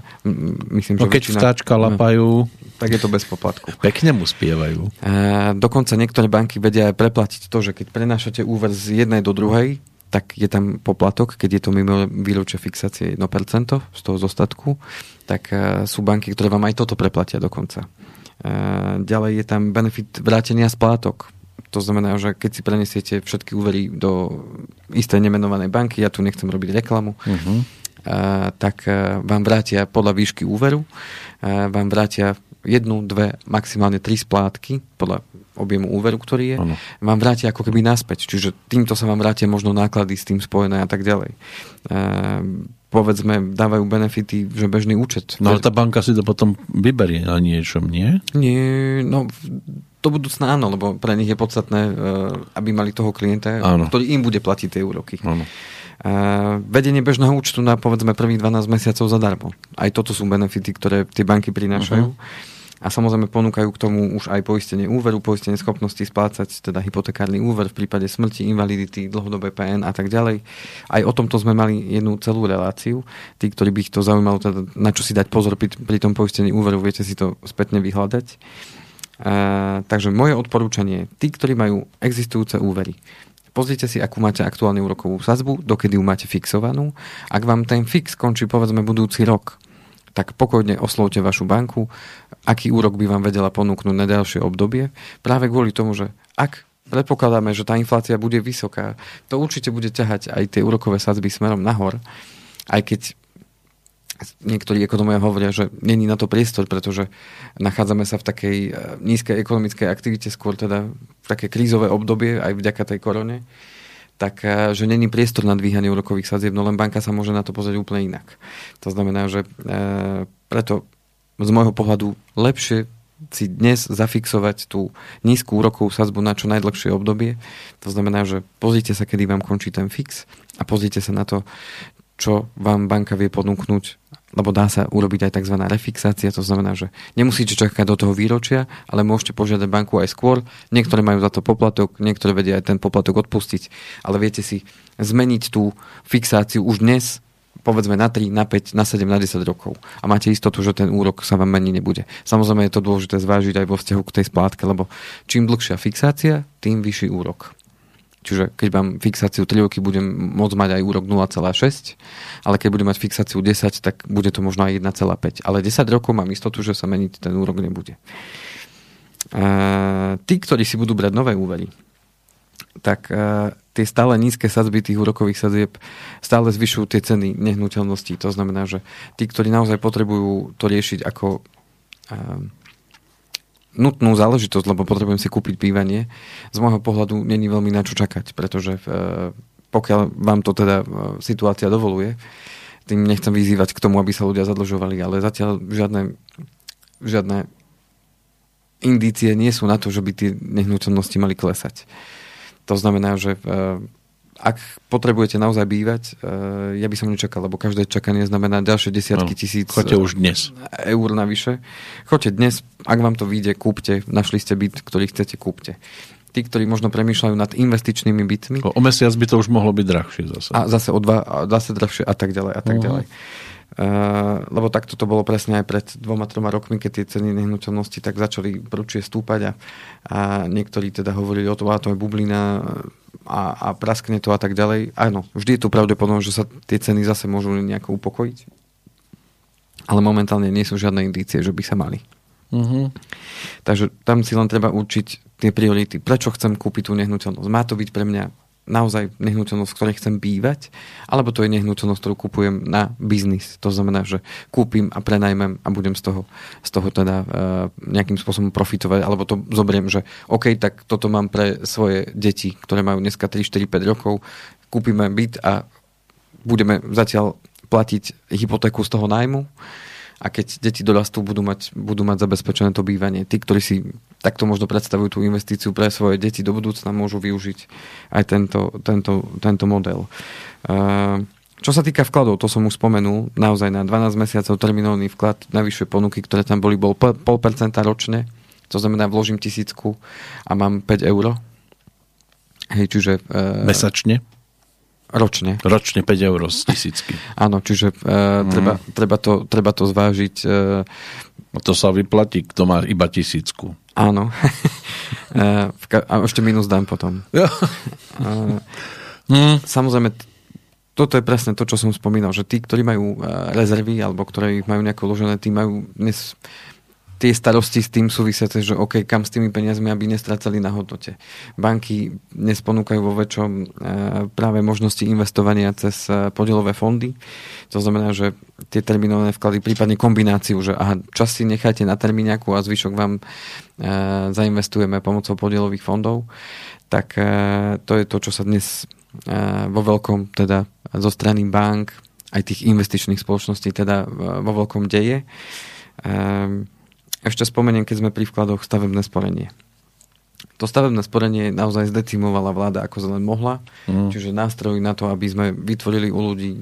[SPEAKER 1] myslím,
[SPEAKER 2] no, že keď väčšina, vtáčka lapajú,
[SPEAKER 1] tak je to bez poplatku.
[SPEAKER 2] Pekne mu spievajú.
[SPEAKER 1] Uh, dokonca niektoré banky vedia aj preplatiť to, že keď prenášate úver z jednej do druhej, tak je tam poplatok, keď je to mimo výročia fixácie 1% z toho zostatku, tak uh, sú banky, ktoré vám aj toto preplatia dokonca. Uh, ďalej je tam benefit vrátenia splátok. To znamená, že keď si prenesiete všetky úvery do istej nemenovanej banky, ja tu nechcem robiť reklamu, uh-huh tak vám vrátia podľa výšky úveru, vám vrátia jednu, dve, maximálne tri splátky podľa objemu úveru, ktorý je, ano. vám vrátia ako keby naspäť. Čiže týmto sa vám vrátia možno náklady s tým spojené a tak ďalej. E, povedzme, dávajú benefity, že bežný účet.
[SPEAKER 2] No ale tá banka si to potom vyberie na niečom, nie?
[SPEAKER 1] Nie, no do budúcna áno, lebo pre nich je podstatné, aby mali toho klienta, ano. ktorý im bude platiť tie úroky. Ano vedenie bežného účtu na povedzme prvých 12 mesiacov zadarmo. Aj toto sú benefity, ktoré tie banky prinášajú. Uh-huh. A samozrejme ponúkajú k tomu už aj poistenie úveru, poistenie schopnosti splácať teda hypotekárny úver v prípade smrti, invalidity, dlhodobé PN a tak ďalej. Aj o tomto sme mali jednu celú reláciu. Tí, ktorí by ich to zaujímalo, teda na čo si dať pozor pri, pri tom poistení úveru, viete si to spätne vyhľadať. Uh, takže moje odporúčanie, tí, ktorí majú existujúce úvery, Pozrite si, akú máte aktuálnu úrokovú sazbu, dokedy ju máte fixovanú. Ak vám ten fix končí povedzme budúci rok, tak pokojne oslovte vašu banku, aký úrok by vám vedela ponúknuť na ďalšie obdobie. Práve kvôli tomu, že ak predpokladáme, že tá inflácia bude vysoká, to určite bude ťahať aj tie úrokové sadzby smerom nahor, aj keď niektorí ekonomovia hovoria, že není na to priestor, pretože nachádzame sa v takej e, nízkej ekonomickej aktivite, skôr teda v také krízové obdobie aj vďaka tej korone, tak e, že není priestor na dvíhanie úrokových sadzieb, no len banka sa môže na to pozrieť úplne inak. To znamená, že e, preto z môjho pohľadu lepšie si dnes zafixovať tú nízku úrokovú sadzbu na čo najdlhšie obdobie. To znamená, že pozrite sa, kedy vám končí ten fix a pozrite sa na to, čo vám banka vie ponúknuť, lebo dá sa urobiť aj tzv. refixácia, to znamená, že nemusíte čakať do toho výročia, ale môžete požiadať banku aj skôr. Niektoré majú za to poplatok, niektoré vedia aj ten poplatok odpustiť, ale viete si zmeniť tú fixáciu už dnes povedzme na 3, na 5, na 7, na 10 rokov. A máte istotu, že ten úrok sa vám meniť nebude. Samozrejme je to dôležité zvážiť aj vo vzťahu k tej splátke, lebo čím dlhšia fixácia, tým vyšší úrok. Čiže keď mám fixáciu 3 roky, budem môcť mať aj úrok 0,6, ale keď budem mať fixáciu 10, tak bude to možno aj 1,5. Ale 10 rokov mám istotu, že sa meniť ten úrok nebude. A tí, ktorí si budú brať nové úvery, tak tie stále nízke sadzby tých úrokových sadzieb stále zvyšujú tie ceny nehnuteľností. To znamená, že tí, ktorí naozaj potrebujú to riešiť ako uh, nutnú záležitosť, lebo potrebujem si kúpiť bývanie, z môjho pohľadu není veľmi na čo čakať, pretože uh, pokiaľ vám to teda uh, situácia dovoluje, tým nechcem vyzývať k tomu, aby sa ľudia zadlžovali, ale zatiaľ žiadne, žiadne indície nie sú na to, že by tie nehnuteľnosti mali klesať. To znamená, že eh, ak potrebujete naozaj bývať, eh, ja by som nečakal, lebo každé čakanie znamená ďalšie desiatky no, tisíc
[SPEAKER 2] choďte už dnes.
[SPEAKER 1] eur navyše. Choďte dnes, ak vám to vyjde, kúpte, našli ste byt, ktorý chcete, kúpte. Tí, ktorí možno premýšľajú nad investičnými bytmi.
[SPEAKER 2] O, o mesiac by to už mohlo byť drahšie zase.
[SPEAKER 1] A zase o dva, zase drahšie a tak ďalej a tak uh-huh. ďalej. Uh, lebo takto to bolo presne aj pred dvoma, troma rokmi, keď tie ceny nehnuteľnosti tak začali prúčie stúpať a, a niektorí teda hovorili o tom, a to je bublina a, a praskne to a tak ďalej. Áno, vždy je tu pravdepodobnosť, že sa tie ceny zase môžu nejako upokojiť. Ale momentálne nie sú žiadne indície, že by sa mali. Uh-huh. Takže tam si len treba určiť tie priority. Prečo chcem kúpiť tú nehnuteľnosť? Má to byť pre mňa naozaj nehnuteľnosť, v ktorej chcem bývať, alebo to je nehnuteľnosť, ktorú kupujem na biznis. To znamená, že kúpim a prenajmem a budem z toho, z toho teda uh, nejakým spôsobom profitovať, alebo to zoberiem, že OK, tak toto mám pre svoje deti, ktoré majú dneska 3, 4, 5 rokov, kúpime byt a budeme zatiaľ platiť hypotéku z toho nájmu a keď deti dorastú, budú mať, budú mať zabezpečené to bývanie. Tí, ktorí si takto možno predstavujú tú investíciu pre svoje deti do budúcna, môžu využiť aj tento, tento, tento model. Uh, čo sa týka vkladov, to som už spomenul, naozaj na 12 mesiacov terminálny vklad, najvyššie ponuky, ktoré tam boli, bol 0,5% ročne, to znamená, vložím tisícku a mám 5 eur. Hej, čiže...
[SPEAKER 2] Uh, Mesačne?
[SPEAKER 1] Ročne.
[SPEAKER 2] Ročne 5 eur z tisícky.
[SPEAKER 1] Áno, čiže uh, mm. treba, treba, to, treba to zvážiť. Uh,
[SPEAKER 2] to sa vyplatí, kto má iba tisícku.
[SPEAKER 1] Áno. uh, a ešte minus dám potom. uh, mm. Samozrejme, toto je presne to, čo som spomínal, že tí, ktorí majú rezervy alebo ktorí majú nejako uložené, tí majú dnes tie starosti s tým súvisiace, že OK, kam s tými peniazmi, aby nestracali na hodnote. Banky dnes ponúkajú vo väčšom e, práve možnosti investovania cez e, podielové fondy. To znamená, že tie terminované vklady, prípadne kombináciu, že aha, čas si nechajte na termíňaku a zvyšok vám e, zainvestujeme pomocou podielových fondov, tak to je to, čo sa dnes vo veľkom teda zo strany bank aj tých investičných spoločností teda vo veľkom deje. Ešte spomeniem, keď sme pri vkladoch stavebné sporenie. To stavebné sporenie naozaj zdecimovala vláda ako len mohla, mm. čiže nástroj na to, aby sme vytvorili u ľudí e,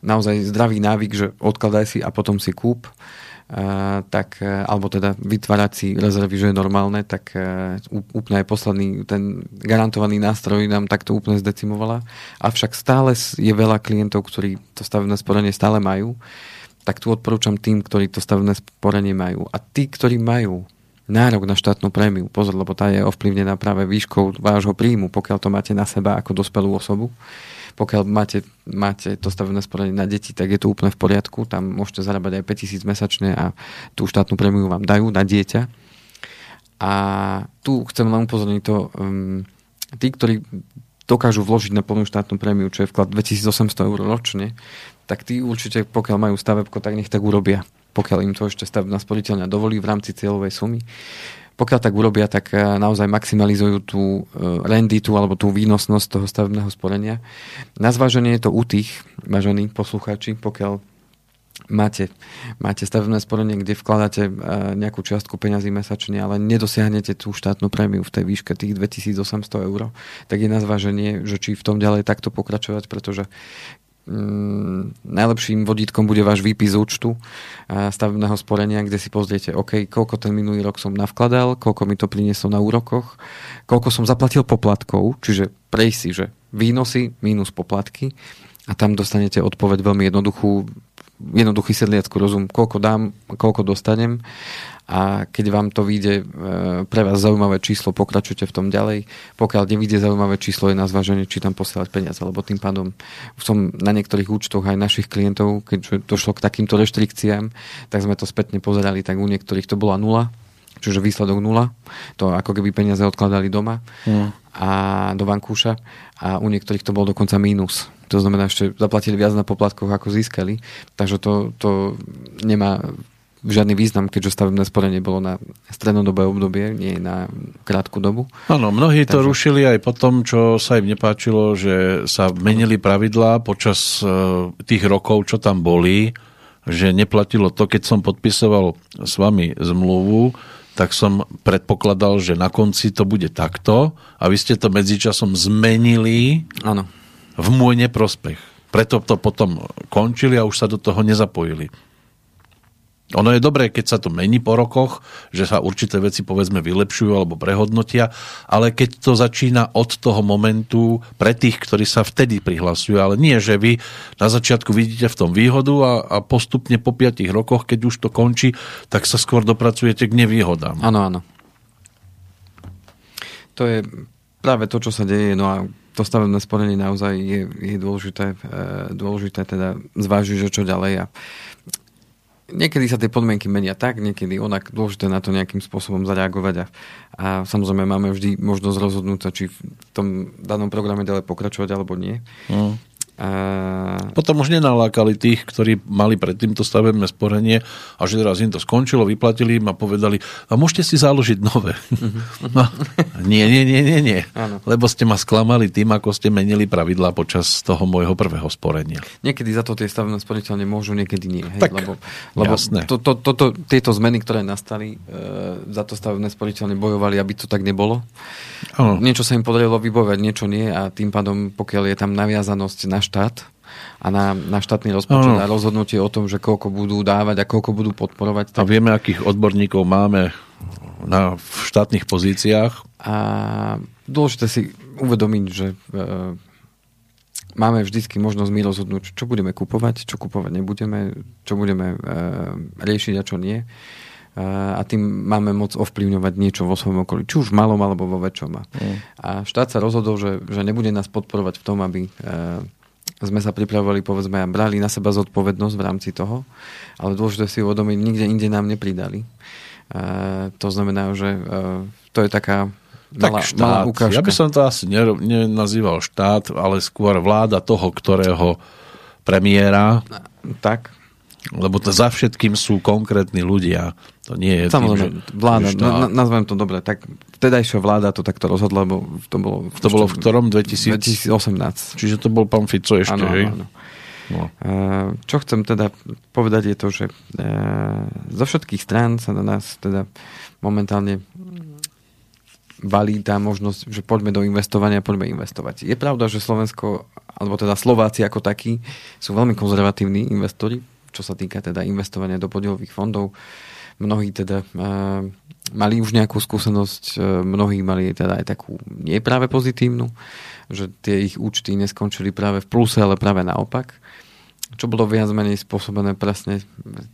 [SPEAKER 1] naozaj zdravý návyk, že odkladaj si a potom si kúp, e, tak, e, alebo teda vytvárať si rezervy, že je normálne, tak e, úplne aj posledný, ten garantovaný nástroj nám takto úplne zdecimovala. Avšak stále je veľa klientov, ktorí to stavebné sporenie stále majú tak tu odporúčam tým, ktorí to stavebné sporenie majú. A tí, ktorí majú nárok na štátnu prémiu, pozor, lebo tá je ovplyvnená práve výškou vášho príjmu, pokiaľ to máte na seba ako dospelú osobu. Pokiaľ máte, máte to stavebné sporenie na deti, tak je to úplne v poriadku. Tam môžete zarábať aj 5000 mesačne a tú štátnu prémiu vám dajú na dieťa. A tu chcem len upozorniť to, um, tí, ktorí dokážu vložiť na plnú štátnu prémiu, čo je vklad 2800 eur ročne, tak tí určite, pokiaľ majú stavebko, tak nech tak urobia. Pokiaľ im to ešte stavebná sporiteľňa dovolí v rámci cieľovej sumy. Pokiaľ tak urobia, tak eh, naozaj maximalizujú tú eh, renditu alebo tú výnosnosť toho stavebného sporenia. Na zváženie je to u tých, vážení poslucháči, pokiaľ máte, máte stavebné sporenie, kde vkladáte uh, nejakú čiastku peňazí mesačne, ale nedosiahnete tú štátnu prémiu v tej výške tých 2800 eur, tak je na zváženie, že či v tom ďalej takto pokračovať, pretože najlepším vodítkom bude váš výpis účtu uh, stavebného sporenia, kde si pozriete, OK, koľko ten minulý rok som navkladal, koľko mi to prinieslo na úrokoch, koľko som zaplatil poplatkov, čiže prejsť si, že výnosy minus poplatky a tam dostanete odpoveď veľmi jednoduchú, jednoduchý sedliacký rozum, koľko dám, koľko dostanem a keď vám to vyjde e, pre vás zaujímavé číslo, pokračujte v tom ďalej. Pokiaľ nevyjde zaujímavé číslo, je na zváženie, či tam posielať peniaze, lebo tým pádom som na niektorých účtoch aj našich klientov, keď došlo k takýmto reštrikciám, tak sme to spätne pozerali, tak u niektorých to bola nula, čiže výsledok nula, to ako keby peniaze odkladali doma mm. a do vankúša a u niektorých to bol dokonca mínus to znamená, ešte zaplatili viac na poplatkoch, ako získali. Takže to, to nemá žiadny význam, keďže stavebné sporenie bolo na strednodobé obdobie, nie na krátku dobu.
[SPEAKER 2] Áno, mnohí Takže... to rušili aj po tom, čo sa im nepáčilo, že sa menili pravidlá počas e, tých rokov, čo tam boli, že neplatilo to, keď som podpisoval s vami zmluvu, tak som predpokladal, že na konci to bude takto a vy ste to medzičasom zmenili.
[SPEAKER 1] Áno
[SPEAKER 2] v môj neprospech. Preto to potom končili a už sa do toho nezapojili. Ono je dobré, keď sa to mení po rokoch, že sa určité veci povedzme vylepšujú alebo prehodnotia, ale keď to začína od toho momentu pre tých, ktorí sa vtedy prihlasujú, ale nie, že vy na začiatku vidíte v tom výhodu a, a postupne po 5 rokoch, keď už to končí, tak sa skôr dopracujete k nevýhodám.
[SPEAKER 1] Áno, áno. To je práve to, čo sa deje, no a to stavebné sporenie naozaj je, je dôležité, e, dôležité teda zvážiť, že čo ďalej a niekedy sa tie podmienky menia tak, niekedy onak dôležité na to nejakým spôsobom zareagovať a, a samozrejme máme vždy možnosť rozhodnúť sa, či v tom danom programe ďalej pokračovať alebo nie. Mm.
[SPEAKER 2] Potom už nenalákali tých, ktorí mali predtým to stavebné sporenie a že teraz im to skončilo, vyplatili im a povedali, a môžete si založiť nové. Uh-huh. No, nie, nie, nie, nie, nie. Ano. Lebo ste ma sklamali tým, ako ste menili pravidlá počas toho môjho prvého sporenia.
[SPEAKER 1] Niekedy za to tie stavebné sporiteľne môžu, niekedy nie. Hej? Tak, lebo lebo to, to, to, to, tieto zmeny, ktoré nastali, e, za to stavebné sporiteľne bojovali, aby to tak nebolo. Ano. Niečo sa im podarilo vybojovať, niečo nie a tým pádom, pokiaľ je tam naviazanosť na štát a na, na štátny rozpočet ano. a rozhodnutie o tom, že koľko budú dávať a koľko budú podporovať.
[SPEAKER 2] Tak... A vieme, akých odborníkov máme na, v štátnych pozíciách.
[SPEAKER 1] A dôležité si uvedomiť, že e, máme vždycky možnosť my rozhodnúť, čo budeme kupovať, čo kupovať nebudeme, čo budeme e, riešiť a čo nie. E, a tým máme moc ovplyvňovať niečo vo svojom okolí, či už malom alebo vo väčšom. Mm. A štát sa rozhodol, že, že nebude nás podporovať v tom, aby e, sme sa pripravovali, povedzme, a brali na seba zodpovednosť v rámci toho, ale dôležité si uvedomiť, nikde inde nám nepridali. E, to znamená, že e, to je taká malá, tak štát. malá ukážka.
[SPEAKER 2] Ja by som to asi nenazýval štát, ale skôr vláda toho, ktorého premiéra.
[SPEAKER 1] Tak.
[SPEAKER 2] Lebo to za všetkým sú konkrétni ľudia. To nie je
[SPEAKER 1] Samozrejme, tým, že, vláda, že štát... na, nazvem to dobre, tak vtedajšia vláda to takto rozhodla, lebo to bolo...
[SPEAKER 2] To bolo v ktorom?
[SPEAKER 1] 2000... 2018.
[SPEAKER 2] Čiže to bol pán Fico ešte, ano, hej? Ano.
[SPEAKER 1] No. Čo chcem teda povedať je to, že zo všetkých strán sa na nás teda momentálne valí tá možnosť, že poďme do investovania, poďme investovať. Je pravda, že Slovensko, alebo teda Slováci ako takí, sú veľmi konzervatívni investori, čo sa týka teda investovania do podielových fondov. Mnohí teda uh, mali už nejakú skúsenosť, uh, mnohí mali teda aj takú nie práve pozitívnu, že tie ich účty neskončili práve v pluse, ale práve naopak. Čo bolo viac menej spôsobené presne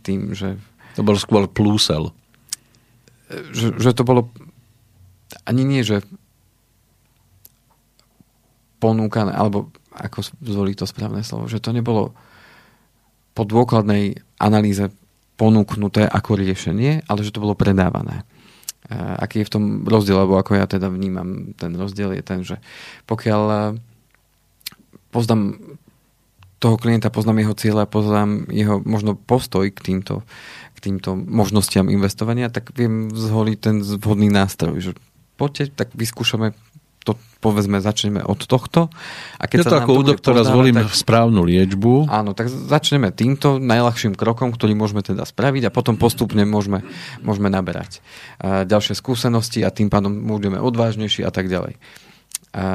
[SPEAKER 1] tým, že...
[SPEAKER 2] To bol skôr plusel.
[SPEAKER 1] Že, že to bolo ani nie, že ponúkané, alebo ako zvoliť to správne slovo, že to nebolo po dôkladnej analýze ponúknuté ako riešenie, ale že to bolo predávané. Aký je v tom rozdiel, alebo ako ja teda vnímam ten rozdiel, je ten, že pokiaľ e, poznám toho klienta, poznám jeho cieľa, poznám jeho možno postoj k týmto, k týmto možnostiam investovania, tak viem zholiť ten vhodný nástroj, že poďte, tak vyskúšame to povedzme začneme od tohto.
[SPEAKER 2] A keď ja sa to ako u doktora zvolím tak, správnu liečbu.
[SPEAKER 1] Áno, tak začneme týmto najľahším krokom, ktorý môžeme teda spraviť a potom postupne môžeme, môžeme naberať a ďalšie skúsenosti a tým pádom budeme odvážnejší a tak ďalej. A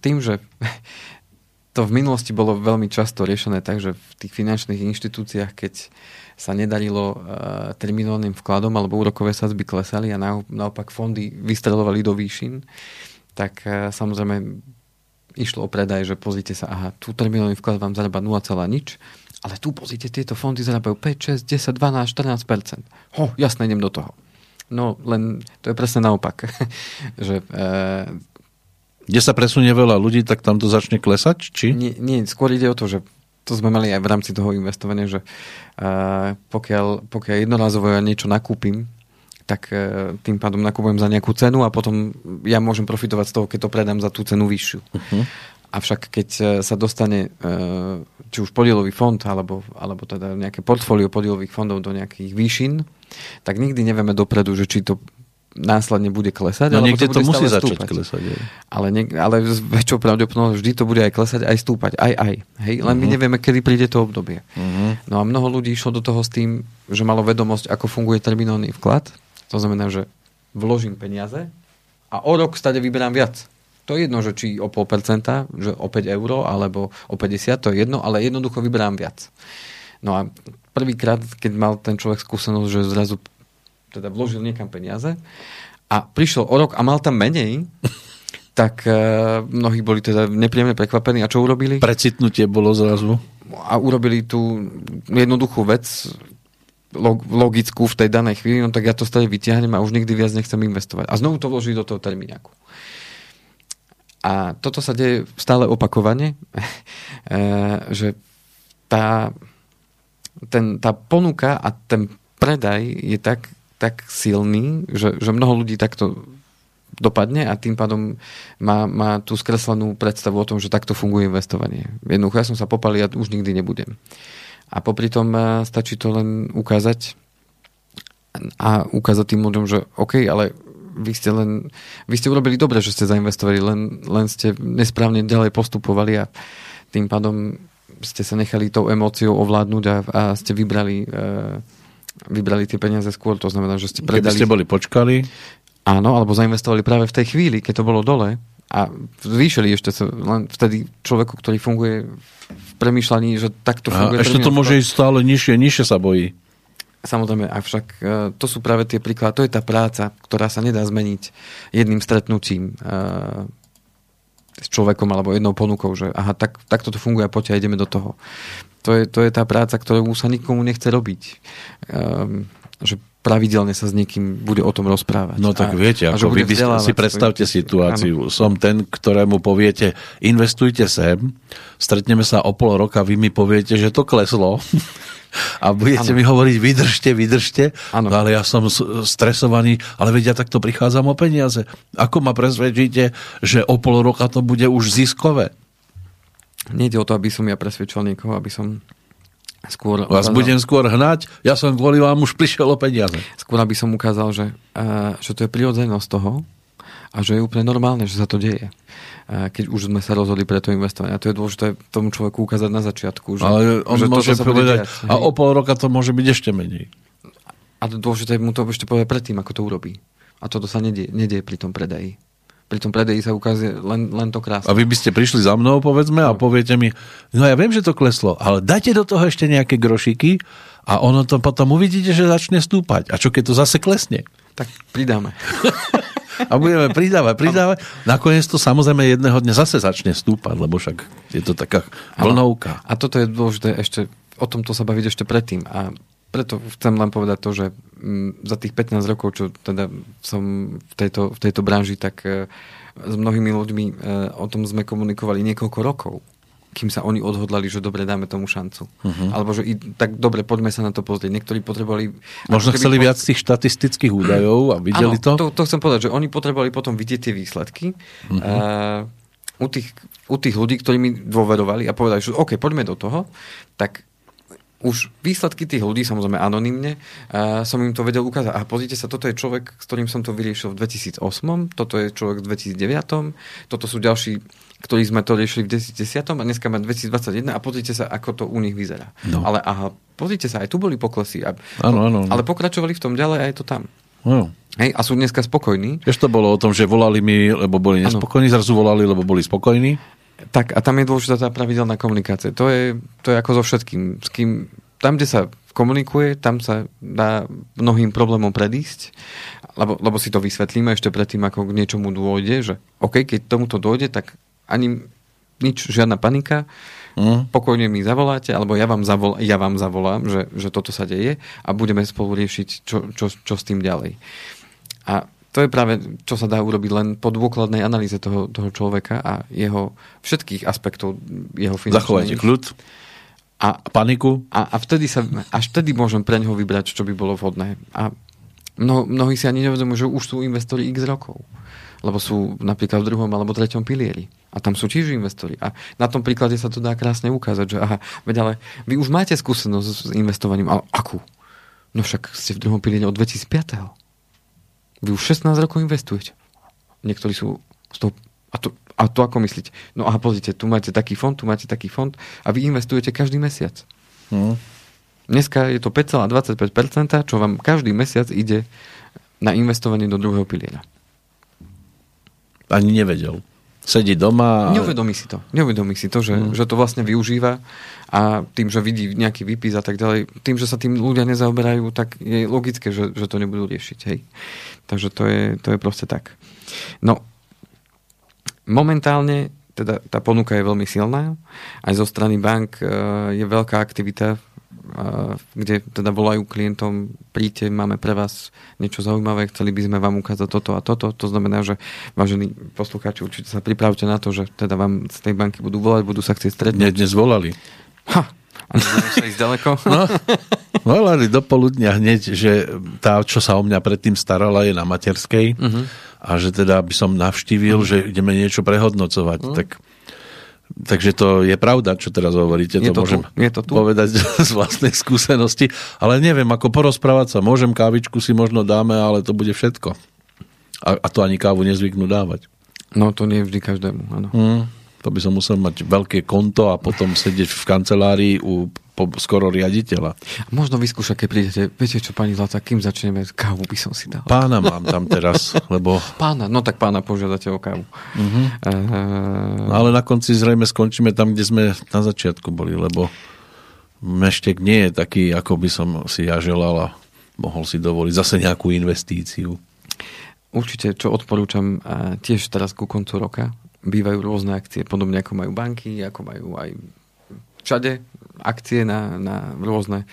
[SPEAKER 1] tým, že to v minulosti bolo veľmi často riešené tak, že v tých finančných inštitúciách, keď sa nedarilo uh, terminálnym vkladom alebo úrokové sadzby klesali a naopak fondy vystrelovali do výšin, tak uh, samozrejme išlo o predaj, že pozrite sa, aha, tu terminálny vklad vám zarába 0, nič, ale tu pozrite, tieto fondy zarábajú 5, 6, 10, 12, 14%. Ho, jasne, idem do toho. No, len to je presne naopak. že uh,
[SPEAKER 2] kde sa presunie veľa ľudí, tak tam to začne klesať? Či?
[SPEAKER 1] Nie, nie, skôr ide o to, že to sme mali aj v rámci toho investovania, že uh, pokiaľ, pokiaľ jednorazovo ja niečo nakúpim, tak uh, tým pádom nakupujem za nejakú cenu a potom ja môžem profitovať z toho, keď to predám za tú cenu vyššiu. Uh-huh. Avšak keď uh, sa dostane uh, či už podielový fond alebo, alebo teda nejaké portfólio podielových fondov do nejakých výšin, tak nikdy nevieme dopredu, že či to následne bude klesať.
[SPEAKER 2] No niekde to, to musí začať stúpať. klesať. Aj.
[SPEAKER 1] Ale, nie, ale s väčšou pravdepodobnosťou vždy to bude aj klesať, aj stúpať. Aj, aj. Hej? Len uh-huh. my mhm. nevieme, kedy príde to obdobie. Uh-huh. No a mnoho ľudí išlo do toho s tým, že malo vedomosť, ako funguje terminálny vklad. To znamená, že vložím peniaze a o rok stade vyberám viac. To je jedno, že či o pol percenta, že o 5 eur alebo o 50, to je jedno, ale jednoducho vyberám viac. No a prvýkrát, keď mal ten človek skúsenosť, že zrazu teda vložil niekam peniaze a prišiel o rok a mal tam menej, tak uh, mnohí boli teda nepríjemne prekvapení. A čo urobili?
[SPEAKER 2] Precitnutie bolo zrazu.
[SPEAKER 1] A urobili tú jednoduchú vec, logickú v tej danej chvíli, no tak ja to stále vyťahnem a už nikdy viac nechcem investovať. A znovu to vložiť do toho termíňaku. A toto sa deje stále opakovane, eh, že tá, ten, tá ponuka a ten predaj je tak tak silný, že, že mnoho ľudí takto dopadne a tým pádom má, má tú skreslenú predstavu o tom, že takto funguje investovanie. Jednoducho ja som sa popal, ja už nikdy nebudem. A popri tom eh, stačí to len ukázať a ukázať tým ľuďom, že OK, ale vy ste len, vy ste urobili dobre, že ste zainvestovali, len, len ste nesprávne ďalej postupovali a tým pádom ste sa nechali tou emóciou ovládnuť a, a ste vybrali uh, vybrali tie peniaze skôr, to znamená, že ste predali...
[SPEAKER 2] Keby ste boli počkali?
[SPEAKER 1] Áno, alebo zainvestovali práve v tej chvíli, keď to bolo dole a zvýšili ešte sa len vtedy človeku, ktorý funguje v premýšľaní, že takto funguje.
[SPEAKER 2] A ešte to môže ísť stále nižšie, nižšie sa bojí.
[SPEAKER 1] Samozrejme, avšak e, to sú práve tie príklady, to je tá práca, ktorá sa nedá zmeniť jedným stretnutím e, s človekom alebo jednou ponukou, že aha, tak, takto to funguje a poďte ideme do toho. To je, to je tá práca, ktorú sa nikomu nechce robiť. Um, že pravidelne sa s niekým bude o tom rozprávať.
[SPEAKER 2] No tak a, viete, ako vy si predstavte svoj... situáciu. Ano. Som ten, ktorému poviete, investujte sem, stretneme sa o pol roka, vy mi poviete, že to kleslo a budete ano. mi hovoriť, vydržte, vydržte, ano. ale ja som stresovaný, ale vedia, takto prichádzam o peniaze. Ako ma presvedčíte, že o pol roka to bude už ziskové?
[SPEAKER 1] Nejde o to, aby som ja presvedčil niekoho, aby som
[SPEAKER 2] skôr... Vás ukázal, budem skôr hnať, ja som kvôli vám už prišiel o peniaze.
[SPEAKER 1] Skôr aby som ukázal, že, uh, že to je prirodzenosť toho a že je úplne normálne, že sa to deje. Uh, keď už sme sa rozhodli pre to investovanie. A to je dôležité tomu človeku ukázať na začiatku. Že,
[SPEAKER 2] Ale on že môže to, povedať, a o pol roka to môže byť ešte menej.
[SPEAKER 1] A dôležité mu to ešte povedať predtým, ako to urobí. A toto sa nedie, nedie pri tom predaji pri tom predeji sa ukazuje len, len to krásne.
[SPEAKER 2] A vy by ste prišli za mnou, povedzme, a poviete mi, no ja viem, že to kleslo, ale dajte do toho ešte nejaké grošiky a ono to potom uvidíte, že začne stúpať. A čo keď to zase klesne?
[SPEAKER 1] Tak pridáme.
[SPEAKER 2] a budeme pridávať, pridávať. Nakoniec to samozrejme jedného dňa zase začne stúpať, lebo však je to taká vlnovka.
[SPEAKER 1] A toto je dôležité ešte, o tomto sa baviť ešte predtým. A preto chcem len povedať to, že mm, za tých 15 rokov, čo teda som v tejto, v tejto branži, tak e, s mnohými ľuďmi e, o tom sme komunikovali niekoľko rokov kým sa oni odhodlali, že dobre, dáme tomu šancu. Uh-huh. Alebo že i, tak dobre, poďme sa na to pozrieť. Niektorí potrebovali...
[SPEAKER 2] Možno chceli po... viac tých štatistických údajov a videli
[SPEAKER 1] ano, to? to? To chcem povedať, že oni potrebovali potom vidieť tie výsledky. Uh-huh. Uh, u, tých, u tých ľudí, ktorí mi dôverovali a povedali, že OK, poďme do toho, tak už výsledky tých ľudí, samozrejme anonymne, som im to vedel ukázať. A pozrite sa, toto je človek, s ktorým som to vyriešil v 2008, toto je človek v 2009, toto sú ďalší, ktorí sme to riešili v 2010 a dneska máme 2021 a pozrite sa, ako to u nich vyzerá. No. Ale aha, pozrite sa, aj tu boli poklesy. A,
[SPEAKER 2] ano, ano, ano.
[SPEAKER 1] Ale pokračovali v tom ďalej a je to tam. No. Hej, a sú dneska spokojní.
[SPEAKER 2] Ešte to bolo o tom, že volali mi, lebo boli nespokojní, ano. zrazu volali, lebo boli spokojní.
[SPEAKER 1] Tak a tam je dôležitá tá pravidelná komunikácia. To je, to je ako so všetkým. S kým, tam, kde sa komunikuje, tam sa dá mnohým problémom predísť, lebo, lebo si to vysvetlíme ešte predtým, ako k niečomu dôjde, že OK, keď tomuto dôjde, tak ani nič, žiadna panika, mm. pokojne mi zavoláte, alebo ja vám, zavol, ja vám zavolám, že, že toto sa deje a budeme spolu riešiť, čo, čo, čo s tým ďalej. A to je práve, čo sa dá urobiť len po dôkladnej analýze toho, toho človeka a jeho všetkých aspektov jeho finančných.
[SPEAKER 2] Zachovajte kľud. A, paniku.
[SPEAKER 1] A, a vtedy sa, až vtedy môžem pre neho vybrať, čo by bolo vhodné. A mno, mnohí si ani nevedomujú, že už sú investori x rokov. Lebo sú napríklad v druhom alebo treťom pilieri. A tam sú tiež investori. A na tom príklade sa to dá krásne ukázať, že aha, veď ale vy už máte skúsenosť s investovaním, ale akú? No však ste v druhom pilieri od 2005. Vy už 16 rokov investujete. Niektorí sú z toho, a to, a to ako myslíte? No a pozrite, tu máte taký fond, tu máte taký fond a vy investujete každý mesiac. Hmm. Dneska je to 5,25%, čo vám každý mesiac ide na investovanie do druhého piliera.
[SPEAKER 2] Ani nevedel sedí doma.
[SPEAKER 1] A... Neuvedomí si to. Neuvedomí si to, že, mm. že to vlastne využíva a tým, že vidí nejaký výpis a tak ďalej, tým, že sa tým ľudia nezaoberajú, tak je logické, že, že to nebudú riešiť. Hej. Takže to je, to je proste tak. No, momentálne teda tá ponuka je veľmi silná. Aj zo strany bank e, je veľká aktivita kde teda volajú klientom, príďte, máme pre vás niečo zaujímavé, chceli by sme vám ukázať toto a toto. To znamená, že vážení poslucháči, určite sa pripravte na to, že teda vám z tej banky budú volať, budú sa chcieť stretnúť.
[SPEAKER 2] Dnes volali.
[SPEAKER 1] Ha, a sa ísť ďaleko?
[SPEAKER 2] No, volali do poludnia hneď, že tá, čo sa o mňa predtým starala, je na materskej uh-huh. a že teda by som navštívil, uh-huh. že ideme niečo prehodnocovať. Uh-huh. Tak Takže to je pravda, čo teraz hovoríte, je to, to môžem tu, je to tu. povedať z vlastnej skúsenosti, ale neviem, ako porozprávať sa, môžem kávičku si možno dáme, ale to bude všetko. A, a to ani kávu nezvyknú dávať.
[SPEAKER 1] No to nie vždy každému, áno.
[SPEAKER 2] Mm, to by som musel mať veľké konto a potom sedieť v kancelárii u po, skoro riaditeľa.
[SPEAKER 1] Možno vyskúšať, keď prídete, viete čo, pani Zlata, kým začneme, kávu by som si dal.
[SPEAKER 2] Pána mám tam teraz, lebo...
[SPEAKER 1] Pána, no tak pána požiadate o kávu. Uh-huh.
[SPEAKER 2] Uh... ale na konci zrejme skončíme tam, kde sme na začiatku boli, lebo meštek nie je taký, ako by som si ja a mohol si dovoliť zase nejakú investíciu.
[SPEAKER 1] Určite, čo odporúčam tiež teraz ku koncu roka, bývajú rôzne akcie, podobne ako majú banky, ako majú aj všade akcie na, na rôzne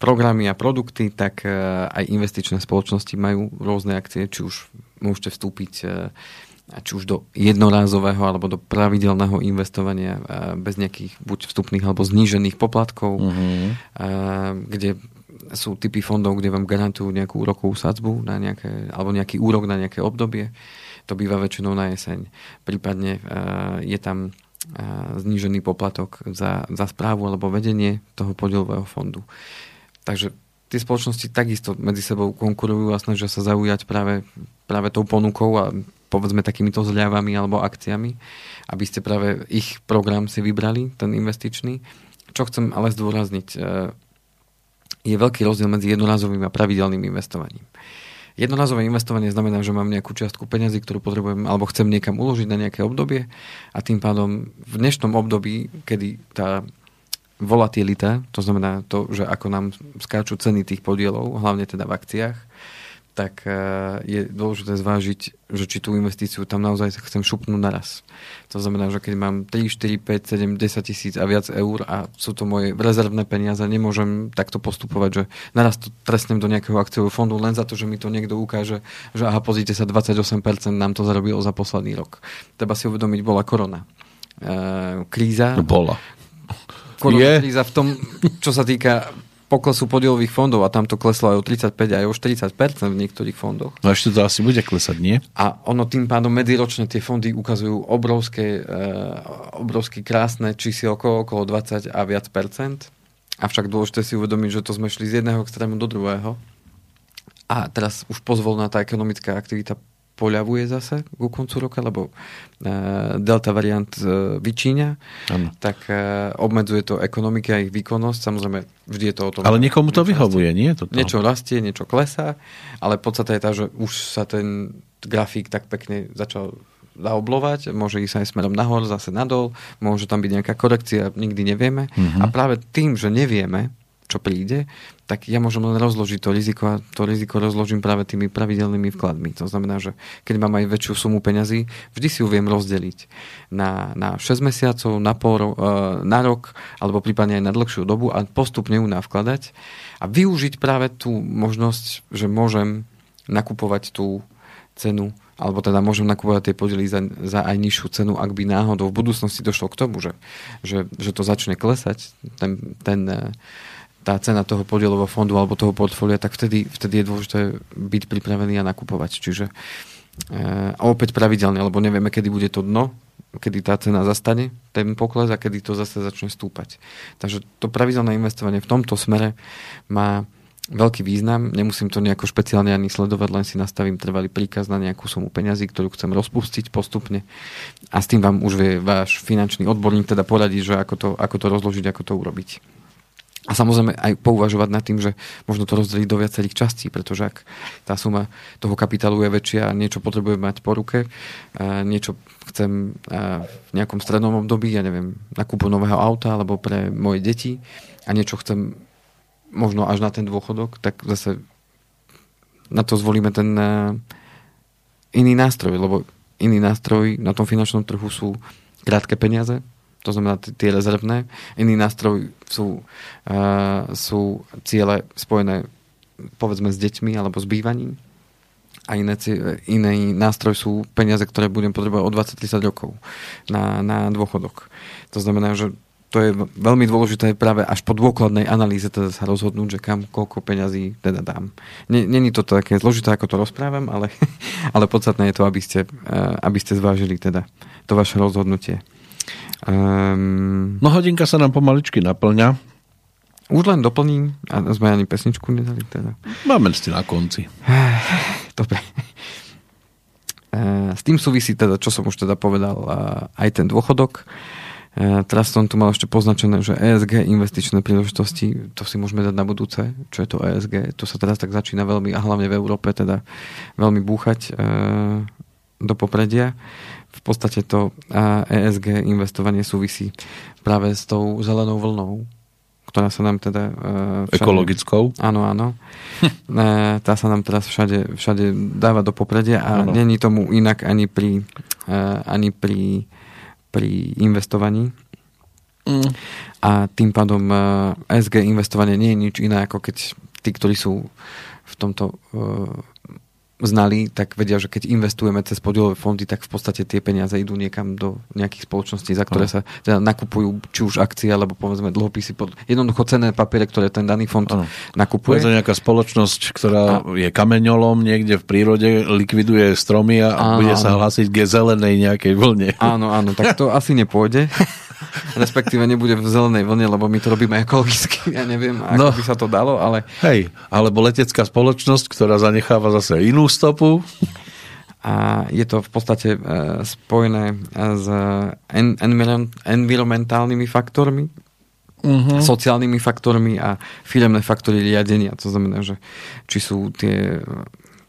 [SPEAKER 1] programy a produkty, tak e, aj investičné spoločnosti majú rôzne akcie, či už môžete vstúpiť e, či už do jednorázového alebo do pravidelného investovania e, bez nejakých buď vstupných alebo znížených poplatkov, mm-hmm. kde sú typy fondov, kde vám garantujú nejakú úrokovú sadzbu na nejaké, alebo nejaký úrok na nejaké obdobie. To býva väčšinou na jeseň. Prípadne je tam znížený poplatok za, za správu alebo vedenie toho podielového fondu. Takže tie spoločnosti takisto medzi sebou konkurujú a snažia sa zaujať práve, práve tou ponukou a povedzme takýmito zľavami alebo akciami, aby ste práve ich program si vybrali, ten investičný. Čo chcem ale zdôrazniť, e, je veľký rozdiel medzi jednorázovým a pravidelným investovaním. Jednorazové investovanie znamená, že mám nejakú čiastku peniazy, ktorú potrebujem alebo chcem niekam uložiť na nejaké obdobie a tým pádom v dnešnom období, kedy tá volatilita, to znamená to, že ako nám skáču ceny tých podielov, hlavne teda v akciách, tak eh, je dôležité zvážiť, že či tú investíciu tam naozaj chcem šupnúť naraz. To znamená, že keď mám 3, 4, 5, 7, 10 tisíc a viac eur a sú to moje rezervné peniaze, nemôžem takto postupovať, že naraz to trestnem do nejakého akciového fondu len za to, že mi to niekto ukáže, že aha, pozrite sa, 28% nám to zarobilo za posledný rok. Treba si uvedomiť, bola korona. E, kríza.
[SPEAKER 2] Bola.
[SPEAKER 1] Korona kríza v tom, čo sa týka poklesu podielových fondov a tam to kleslo aj o 35 aj o 40% v niektorých fondoch.
[SPEAKER 2] No ešte to asi bude klesať, nie?
[SPEAKER 1] A ono tým pádom medziročne tie fondy ukazujú obrovské, e, obrovské krásne čísielko okolo 20 a viac percent. Avšak dôležité si uvedomiť, že to sme šli z jedného extrému do druhého. A teraz už pozvolná tá ekonomická aktivita poľavuje zase ku koncu roka, lebo uh, delta variant uh, vyčíňa, ano. tak uh, obmedzuje to ekonomiky a ich výkonnosť. Samozrejme, vždy je to o tom.
[SPEAKER 2] Ale niekomu to vyhovuje, nie? Toto.
[SPEAKER 1] Niečo rastie, niečo klesá, ale podstate je tá, že už sa ten grafík tak pekne začal zaoblovať, môže ísť aj smerom nahor, zase nadol, môže tam byť nejaká korekcia, nikdy nevieme. Uh-huh. A práve tým, že nevieme, čo príde, tak ja môžem len rozložiť to riziko a to riziko rozložím práve tými pravidelnými vkladmi. To znamená, že keď mám aj väčšiu sumu peňazí, vždy si ju viem rozdeliť na, na 6 mesiacov, na, pol, e, na rok, alebo prípadne aj na dlhšiu dobu a postupne ju navkladať a využiť práve tú možnosť, že môžem nakupovať tú cenu alebo teda môžem nakupovať tie podiely za, za aj nižšiu cenu, ak by náhodou v budúcnosti došlo k tomu, že, že, že to začne klesať, ten, ten, e, tá cena toho podielového fondu alebo toho portfólia, tak vtedy, vtedy je dôležité byť pripravený a nakupovať. Čiže e, a opäť pravidelne, lebo nevieme, kedy bude to dno, kedy tá cena zastane, ten pokles a kedy to zase začne stúpať. Takže to pravidelné investovanie v tomto smere má veľký význam. Nemusím to nejako špeciálne ani sledovať, len si nastavím trvalý príkaz na nejakú sumu peňazí, ktorú chcem rozpustiť postupne. A s tým vám už vie váš finančný odborník teda poradiť, že ako to, ako to rozložiť, ako to urobiť. A samozrejme aj pouvažovať nad tým, že možno to rozdeliť do viacerých častí, pretože ak tá suma toho kapitálu je väčšia a niečo potrebujem mať po ruke, niečo chcem v nejakom strednom období, ja neviem, na kúpu nového auta alebo pre moje deti a niečo chcem možno až na ten dôchodok, tak zase na to zvolíme ten iný nástroj, lebo iný nástroj na tom finančnom trhu sú krátke peniaze, to znamená tie rezervné. Iný nástroj sú, uh, sú ciele spojené povedzme s deťmi alebo s bývaním. A iné, iný nástroj sú peniaze, ktoré budem potrebovať o 20-30 rokov na, na dôchodok. To znamená, že to je veľmi dôležité práve až po dôkladnej analýze teda sa rozhodnúť, že kam, koľko peňazí teda dám. Není to také zložité, ako to rozprávam, ale, ale podstatné je to, aby ste, aby ste zvážili teda to vaše rozhodnutie.
[SPEAKER 2] Um, no hodinka sa nám pomaličky naplňa.
[SPEAKER 1] Už len doplním, a sme ani pesničku nedali teda.
[SPEAKER 2] Máme ste na konci.
[SPEAKER 1] Dobre. S tým súvisí teda, čo som už teda povedal, aj ten dôchodok. Teraz som tu mal ešte poznačené, že ESG investičné príležitosti, to si môžeme dať na budúce, čo je to ESG. To sa teraz tak začína veľmi, a hlavne v Európe teda veľmi búchať do popredia v podstate to ESG investovanie súvisí práve s tou zelenou vlnou, ktorá sa nám teda...
[SPEAKER 2] Všade, Ekologickou?
[SPEAKER 1] Áno, áno. tá sa nám teraz všade, všade dáva do popredia a ano. není tomu inak ani pri, ani pri, pri investovaní. Mm. A tým pádom ESG investovanie nie je nič iné, ako keď tí, ktorí sú v tomto znali, tak vedia, že keď investujeme cez podielové fondy, tak v podstate tie peniaze idú niekam do nejakých spoločností, za ktoré sa teda nakupujú či už akcie, alebo povedzme dlhopisy, pod, jednoducho cenné papiere, ktoré ten daný fond ano. nakupuje.
[SPEAKER 2] Je nejaká spoločnosť, ktorá a... je kameňolom niekde v prírode, likviduje stromy a áno, bude sa hlásiť k zelenej nejakej vlne.
[SPEAKER 1] Áno, áno, tak to asi nepôjde. Respektíve nebude v zelenej vlne, lebo my to robíme ekologicky, ja neviem, ako no, by sa to dalo, ale...
[SPEAKER 2] Hej, alebo letecká spoločnosť, ktorá zanecháva zase inú stopu.
[SPEAKER 1] A je to v podstate uh, spojené s en- environ- environmentálnymi faktormi, uh-huh. sociálnymi faktormi a firemné faktory riadenia. To znamená, že či sú tie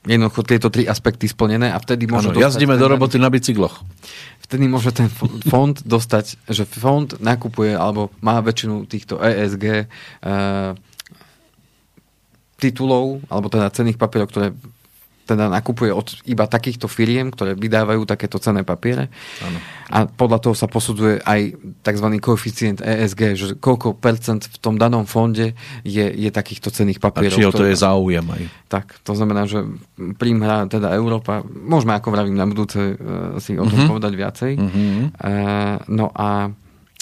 [SPEAKER 1] jednoducho tieto tri aspekty splnené a vtedy môže...
[SPEAKER 2] Ano, jazdíme do roboty na bicykloch.
[SPEAKER 1] Vtedy môže ten fond dostať, že fond nakupuje alebo má väčšinu týchto ESG uh, eh, titulov, alebo teda cených papierov, ktoré teda nakupuje od iba takýchto firiem, ktoré vydávajú takéto cenné papiere. Ano. A podľa toho sa posudzuje aj tzv. koeficient ESG, že koľko percent v tom danom fonde je, je takýchto cenných papierov. A
[SPEAKER 2] či to je záujem aj.
[SPEAKER 1] Tak, to znamená, že príjm hrá teda Európa. Môžeme, ako vravím, na budúce uh, si o tom uh-huh. povedať viacej. Uh-huh. Uh, no a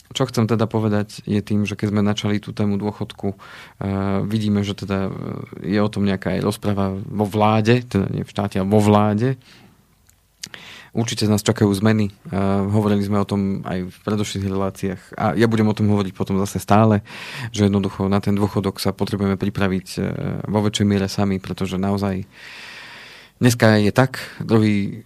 [SPEAKER 1] čo chcem teda povedať je tým, že keď sme načali tú tému dôchodku, uh, vidíme, že teda e, je o tom nejaká aj rozpráva vo vláde, teda nie v štáte, ale vo vláde. určite nás čakajú zmeny. Uh, hovorili sme o tom aj v predošlých reláciách a ja budem o tom hovoriť potom zase stále, že jednoducho na ten dôchodok sa potrebujeme pripraviť vo väčšej miere sami, pretože naozaj dneska je tak, druhý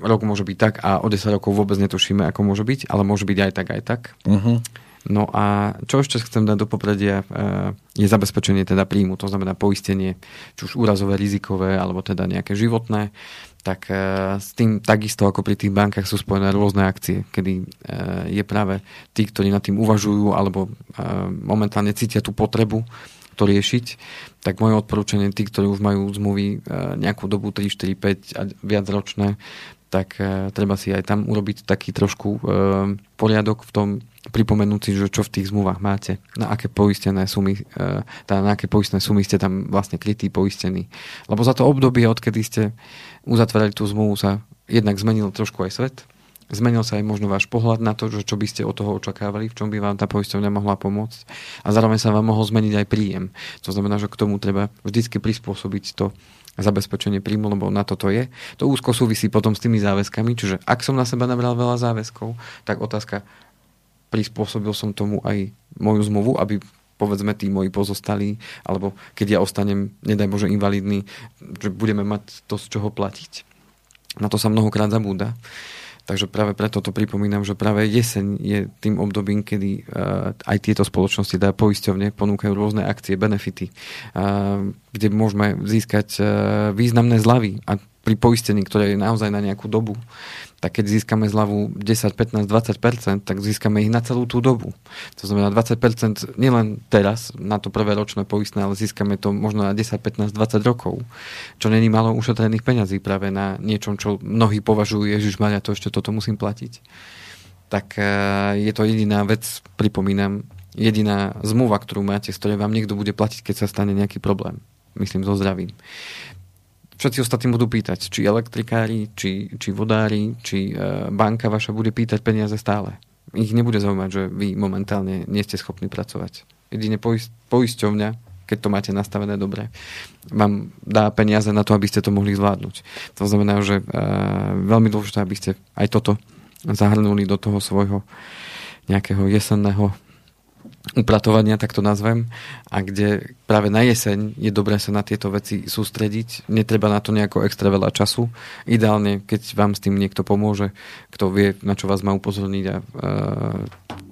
[SPEAKER 1] rok môže byť tak a o 10 rokov vôbec netušíme, ako môže byť, ale môže byť aj tak, aj tak. Uh-huh. No a čo ešte chcem dať do popredia, eh, je zabezpečenie teda príjmu, to znamená poistenie, či už úrazové, rizikové, alebo teda nejaké životné, tak eh, s tým takisto ako pri tých bankách sú spojené rôzne akcie, kedy eh, je práve tí, ktorí nad tým uvažujú alebo momentálne cítia tú potrebu to riešiť, tak moje odporúčanie, tí, ktorí už majú zmluvy nejakú dobu 3, 4, 5 a viac ročné, tak treba si aj tam urobiť taký trošku poriadok v tom, pripomenúť si, že čo v tých zmluvách máte, na aké poistené sumy, e, tá, na aké poistné sumy ste tam vlastne krytí, poistení. Lebo za to obdobie, odkedy ste uzatvorili tú zmluvu, sa jednak zmenil trošku aj svet, zmenil sa aj možno váš pohľad na to, čo by ste od toho očakávali, v čom by vám tá poisťovňa mohla pomôcť a zároveň sa vám mohol zmeniť aj príjem. To znamená, že k tomu treba vždycky prispôsobiť to zabezpečenie príjmu, lebo na toto je. To úzko súvisí potom s tými záväzkami, čiže ak som na seba nabral veľa záväzkov, tak otázka, prispôsobil som tomu aj moju zmluvu, aby povedzme tí moji pozostali, alebo keď ja ostanem, nedaj Bože, invalidný, že budeme mať to, z čoho platiť. Na to sa mnohokrát zabúda. Takže práve preto to pripomínam, že práve jeseň je tým obdobím, kedy uh, aj tieto spoločnosti, teda poisťovne, ponúkajú rôzne akcie, benefity, uh, kde môžeme získať uh, významné zľavy a pri poistení, ktoré je naozaj na nejakú dobu, tak keď získame zľavu 10, 15, 20%, tak získame ich na celú tú dobu. To znamená 20% nielen teraz na to prvé ročné poistné, ale získame to možno na 10, 15, 20 rokov, čo není malo ušetrených peňazí práve na niečom, čo mnohí považujú, Ježiš Maria, to ešte toto musím platiť. Tak e, je to jediná vec, pripomínam, jediná zmluva, ktorú máte, z ktorej vám niekto bude platiť, keď sa stane nejaký problém. Myslím so zdravím všetci ostatní budú pýtať, či elektrikári, či, či vodári, či e, banka vaša bude pýtať peniaze stále. Ich nebude zaujímať, že vy momentálne nie ste schopní pracovať. Jedine poisťovňa, keď to máte nastavené dobre, vám dá peniaze na to, aby ste to mohli zvládnuť. To znamená, že e, veľmi dôležité, aby ste aj toto zahrnuli do toho svojho nejakého jesenného upratovania, tak to nazvem, a kde práve na jeseň je dobré sa na tieto veci sústrediť. Netreba na to nejako extra veľa času. Ideálne, keď vám s tým niekto pomôže, kto vie, na čo vás má upozorniť a uh,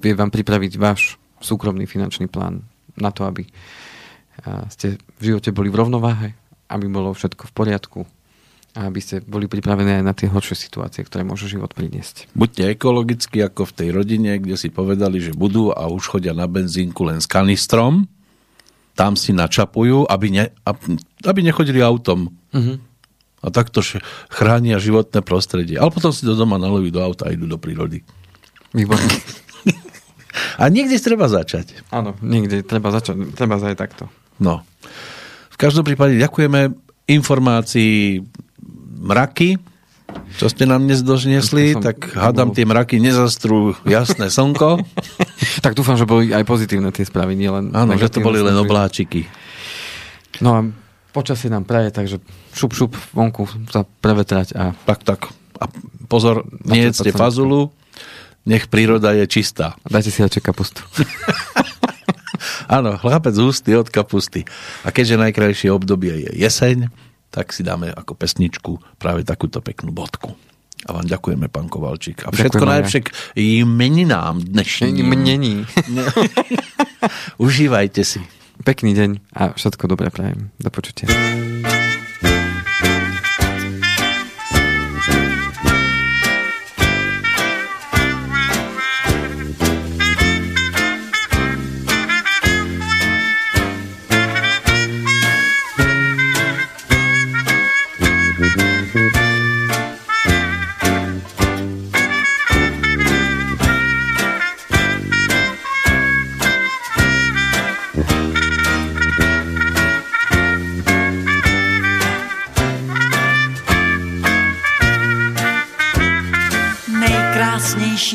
[SPEAKER 1] vie vám pripraviť váš súkromný finančný plán na to, aby uh, ste v živote boli v rovnováhe, aby bolo všetko v poriadku, a aby ste boli pripravení aj na tie horšie situácie, ktoré môže život priniesť.
[SPEAKER 2] Buďte ekologicky ako v tej rodine, kde si povedali, že budú a už chodia na benzínku len s kanistrom, tam si načapujú, aby, ne, aby nechodili autom. Uh-huh. A takto chránia životné prostredie. Ale potom si do doma nalejú do auta a idú do prírody.
[SPEAKER 1] Výborne.
[SPEAKER 2] a niekde treba začať.
[SPEAKER 1] Áno, niekde treba začať. Treba aj takto.
[SPEAKER 2] No. V každom prípade ďakujeme informácií mraky, čo ste nám dnes dožniesli, som... tak hádam tie mraky nezastrú jasné slnko.
[SPEAKER 1] tak dúfam, že boli aj pozitívne tie správy, nielen
[SPEAKER 2] Áno, že to boli len obláčiky.
[SPEAKER 1] No a počasie nám praje, takže šup, šup, vonku sa prevetrať a...
[SPEAKER 2] Tak, tak. A pozor, nejedzte fazulu, nech príroda je čistá.
[SPEAKER 1] A dajte si radšej kapustu.
[SPEAKER 2] Áno, chlapec ústy od kapusty. A keďže najkrajšie obdobie je jeseň, tak si dáme ako pesničku práve takúto peknú bodku. A vám ďakujeme, pán Kovalčík. A všetko najlepšie k meninám dnešním.
[SPEAKER 1] Menení.
[SPEAKER 2] Užívajte si.
[SPEAKER 1] Pekný deň a všetko dobré prajem. Do počutia.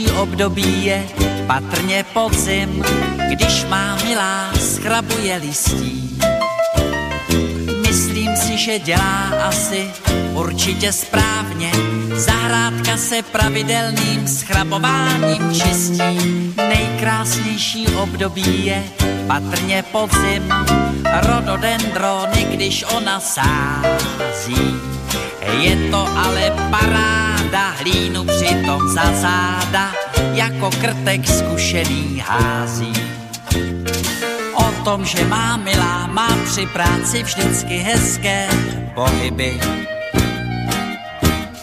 [SPEAKER 3] Období je patrně podzim, když má milá schrabuje listí. Myslím si, že dělá asi určitě správně. Zahrádka se pravidelným schrabováním čistí. Nejkrásnější období je patrně podzim. Rododendrony, když ona sází. Je to ale paráda, hlínu přitom za záda, jako krtek zkušený hází. O tom, že má milá, má při práci vždycky hezké pohyby.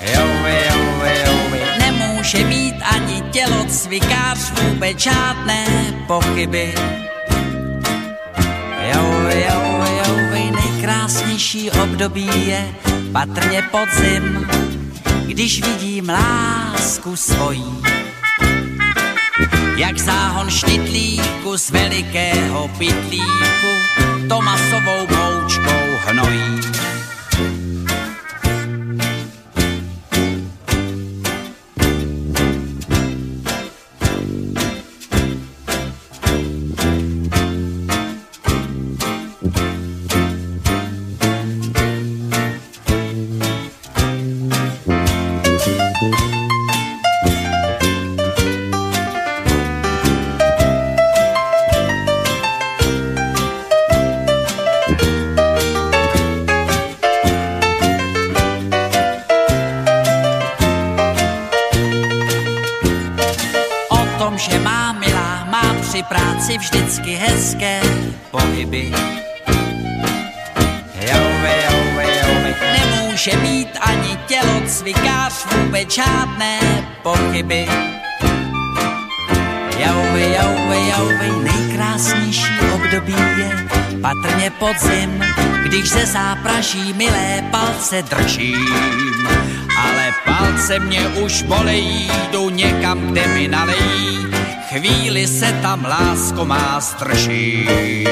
[SPEAKER 3] Jovi, jovi, jovi. Nemůže mít ani tělocvikář vůbec žádné pochyby. Jovi, jovi, jovi, nejkrásnější období je patrně podzim, když vidím lásku svojí. Jak záhon štytlíku z velikého pytlíku, Tomasovou moučkou zápraží milé palce držím. Ale palce mě už bolejí, jdu někam, kde mi nalejí, chvíli se tam lásko má zdržím.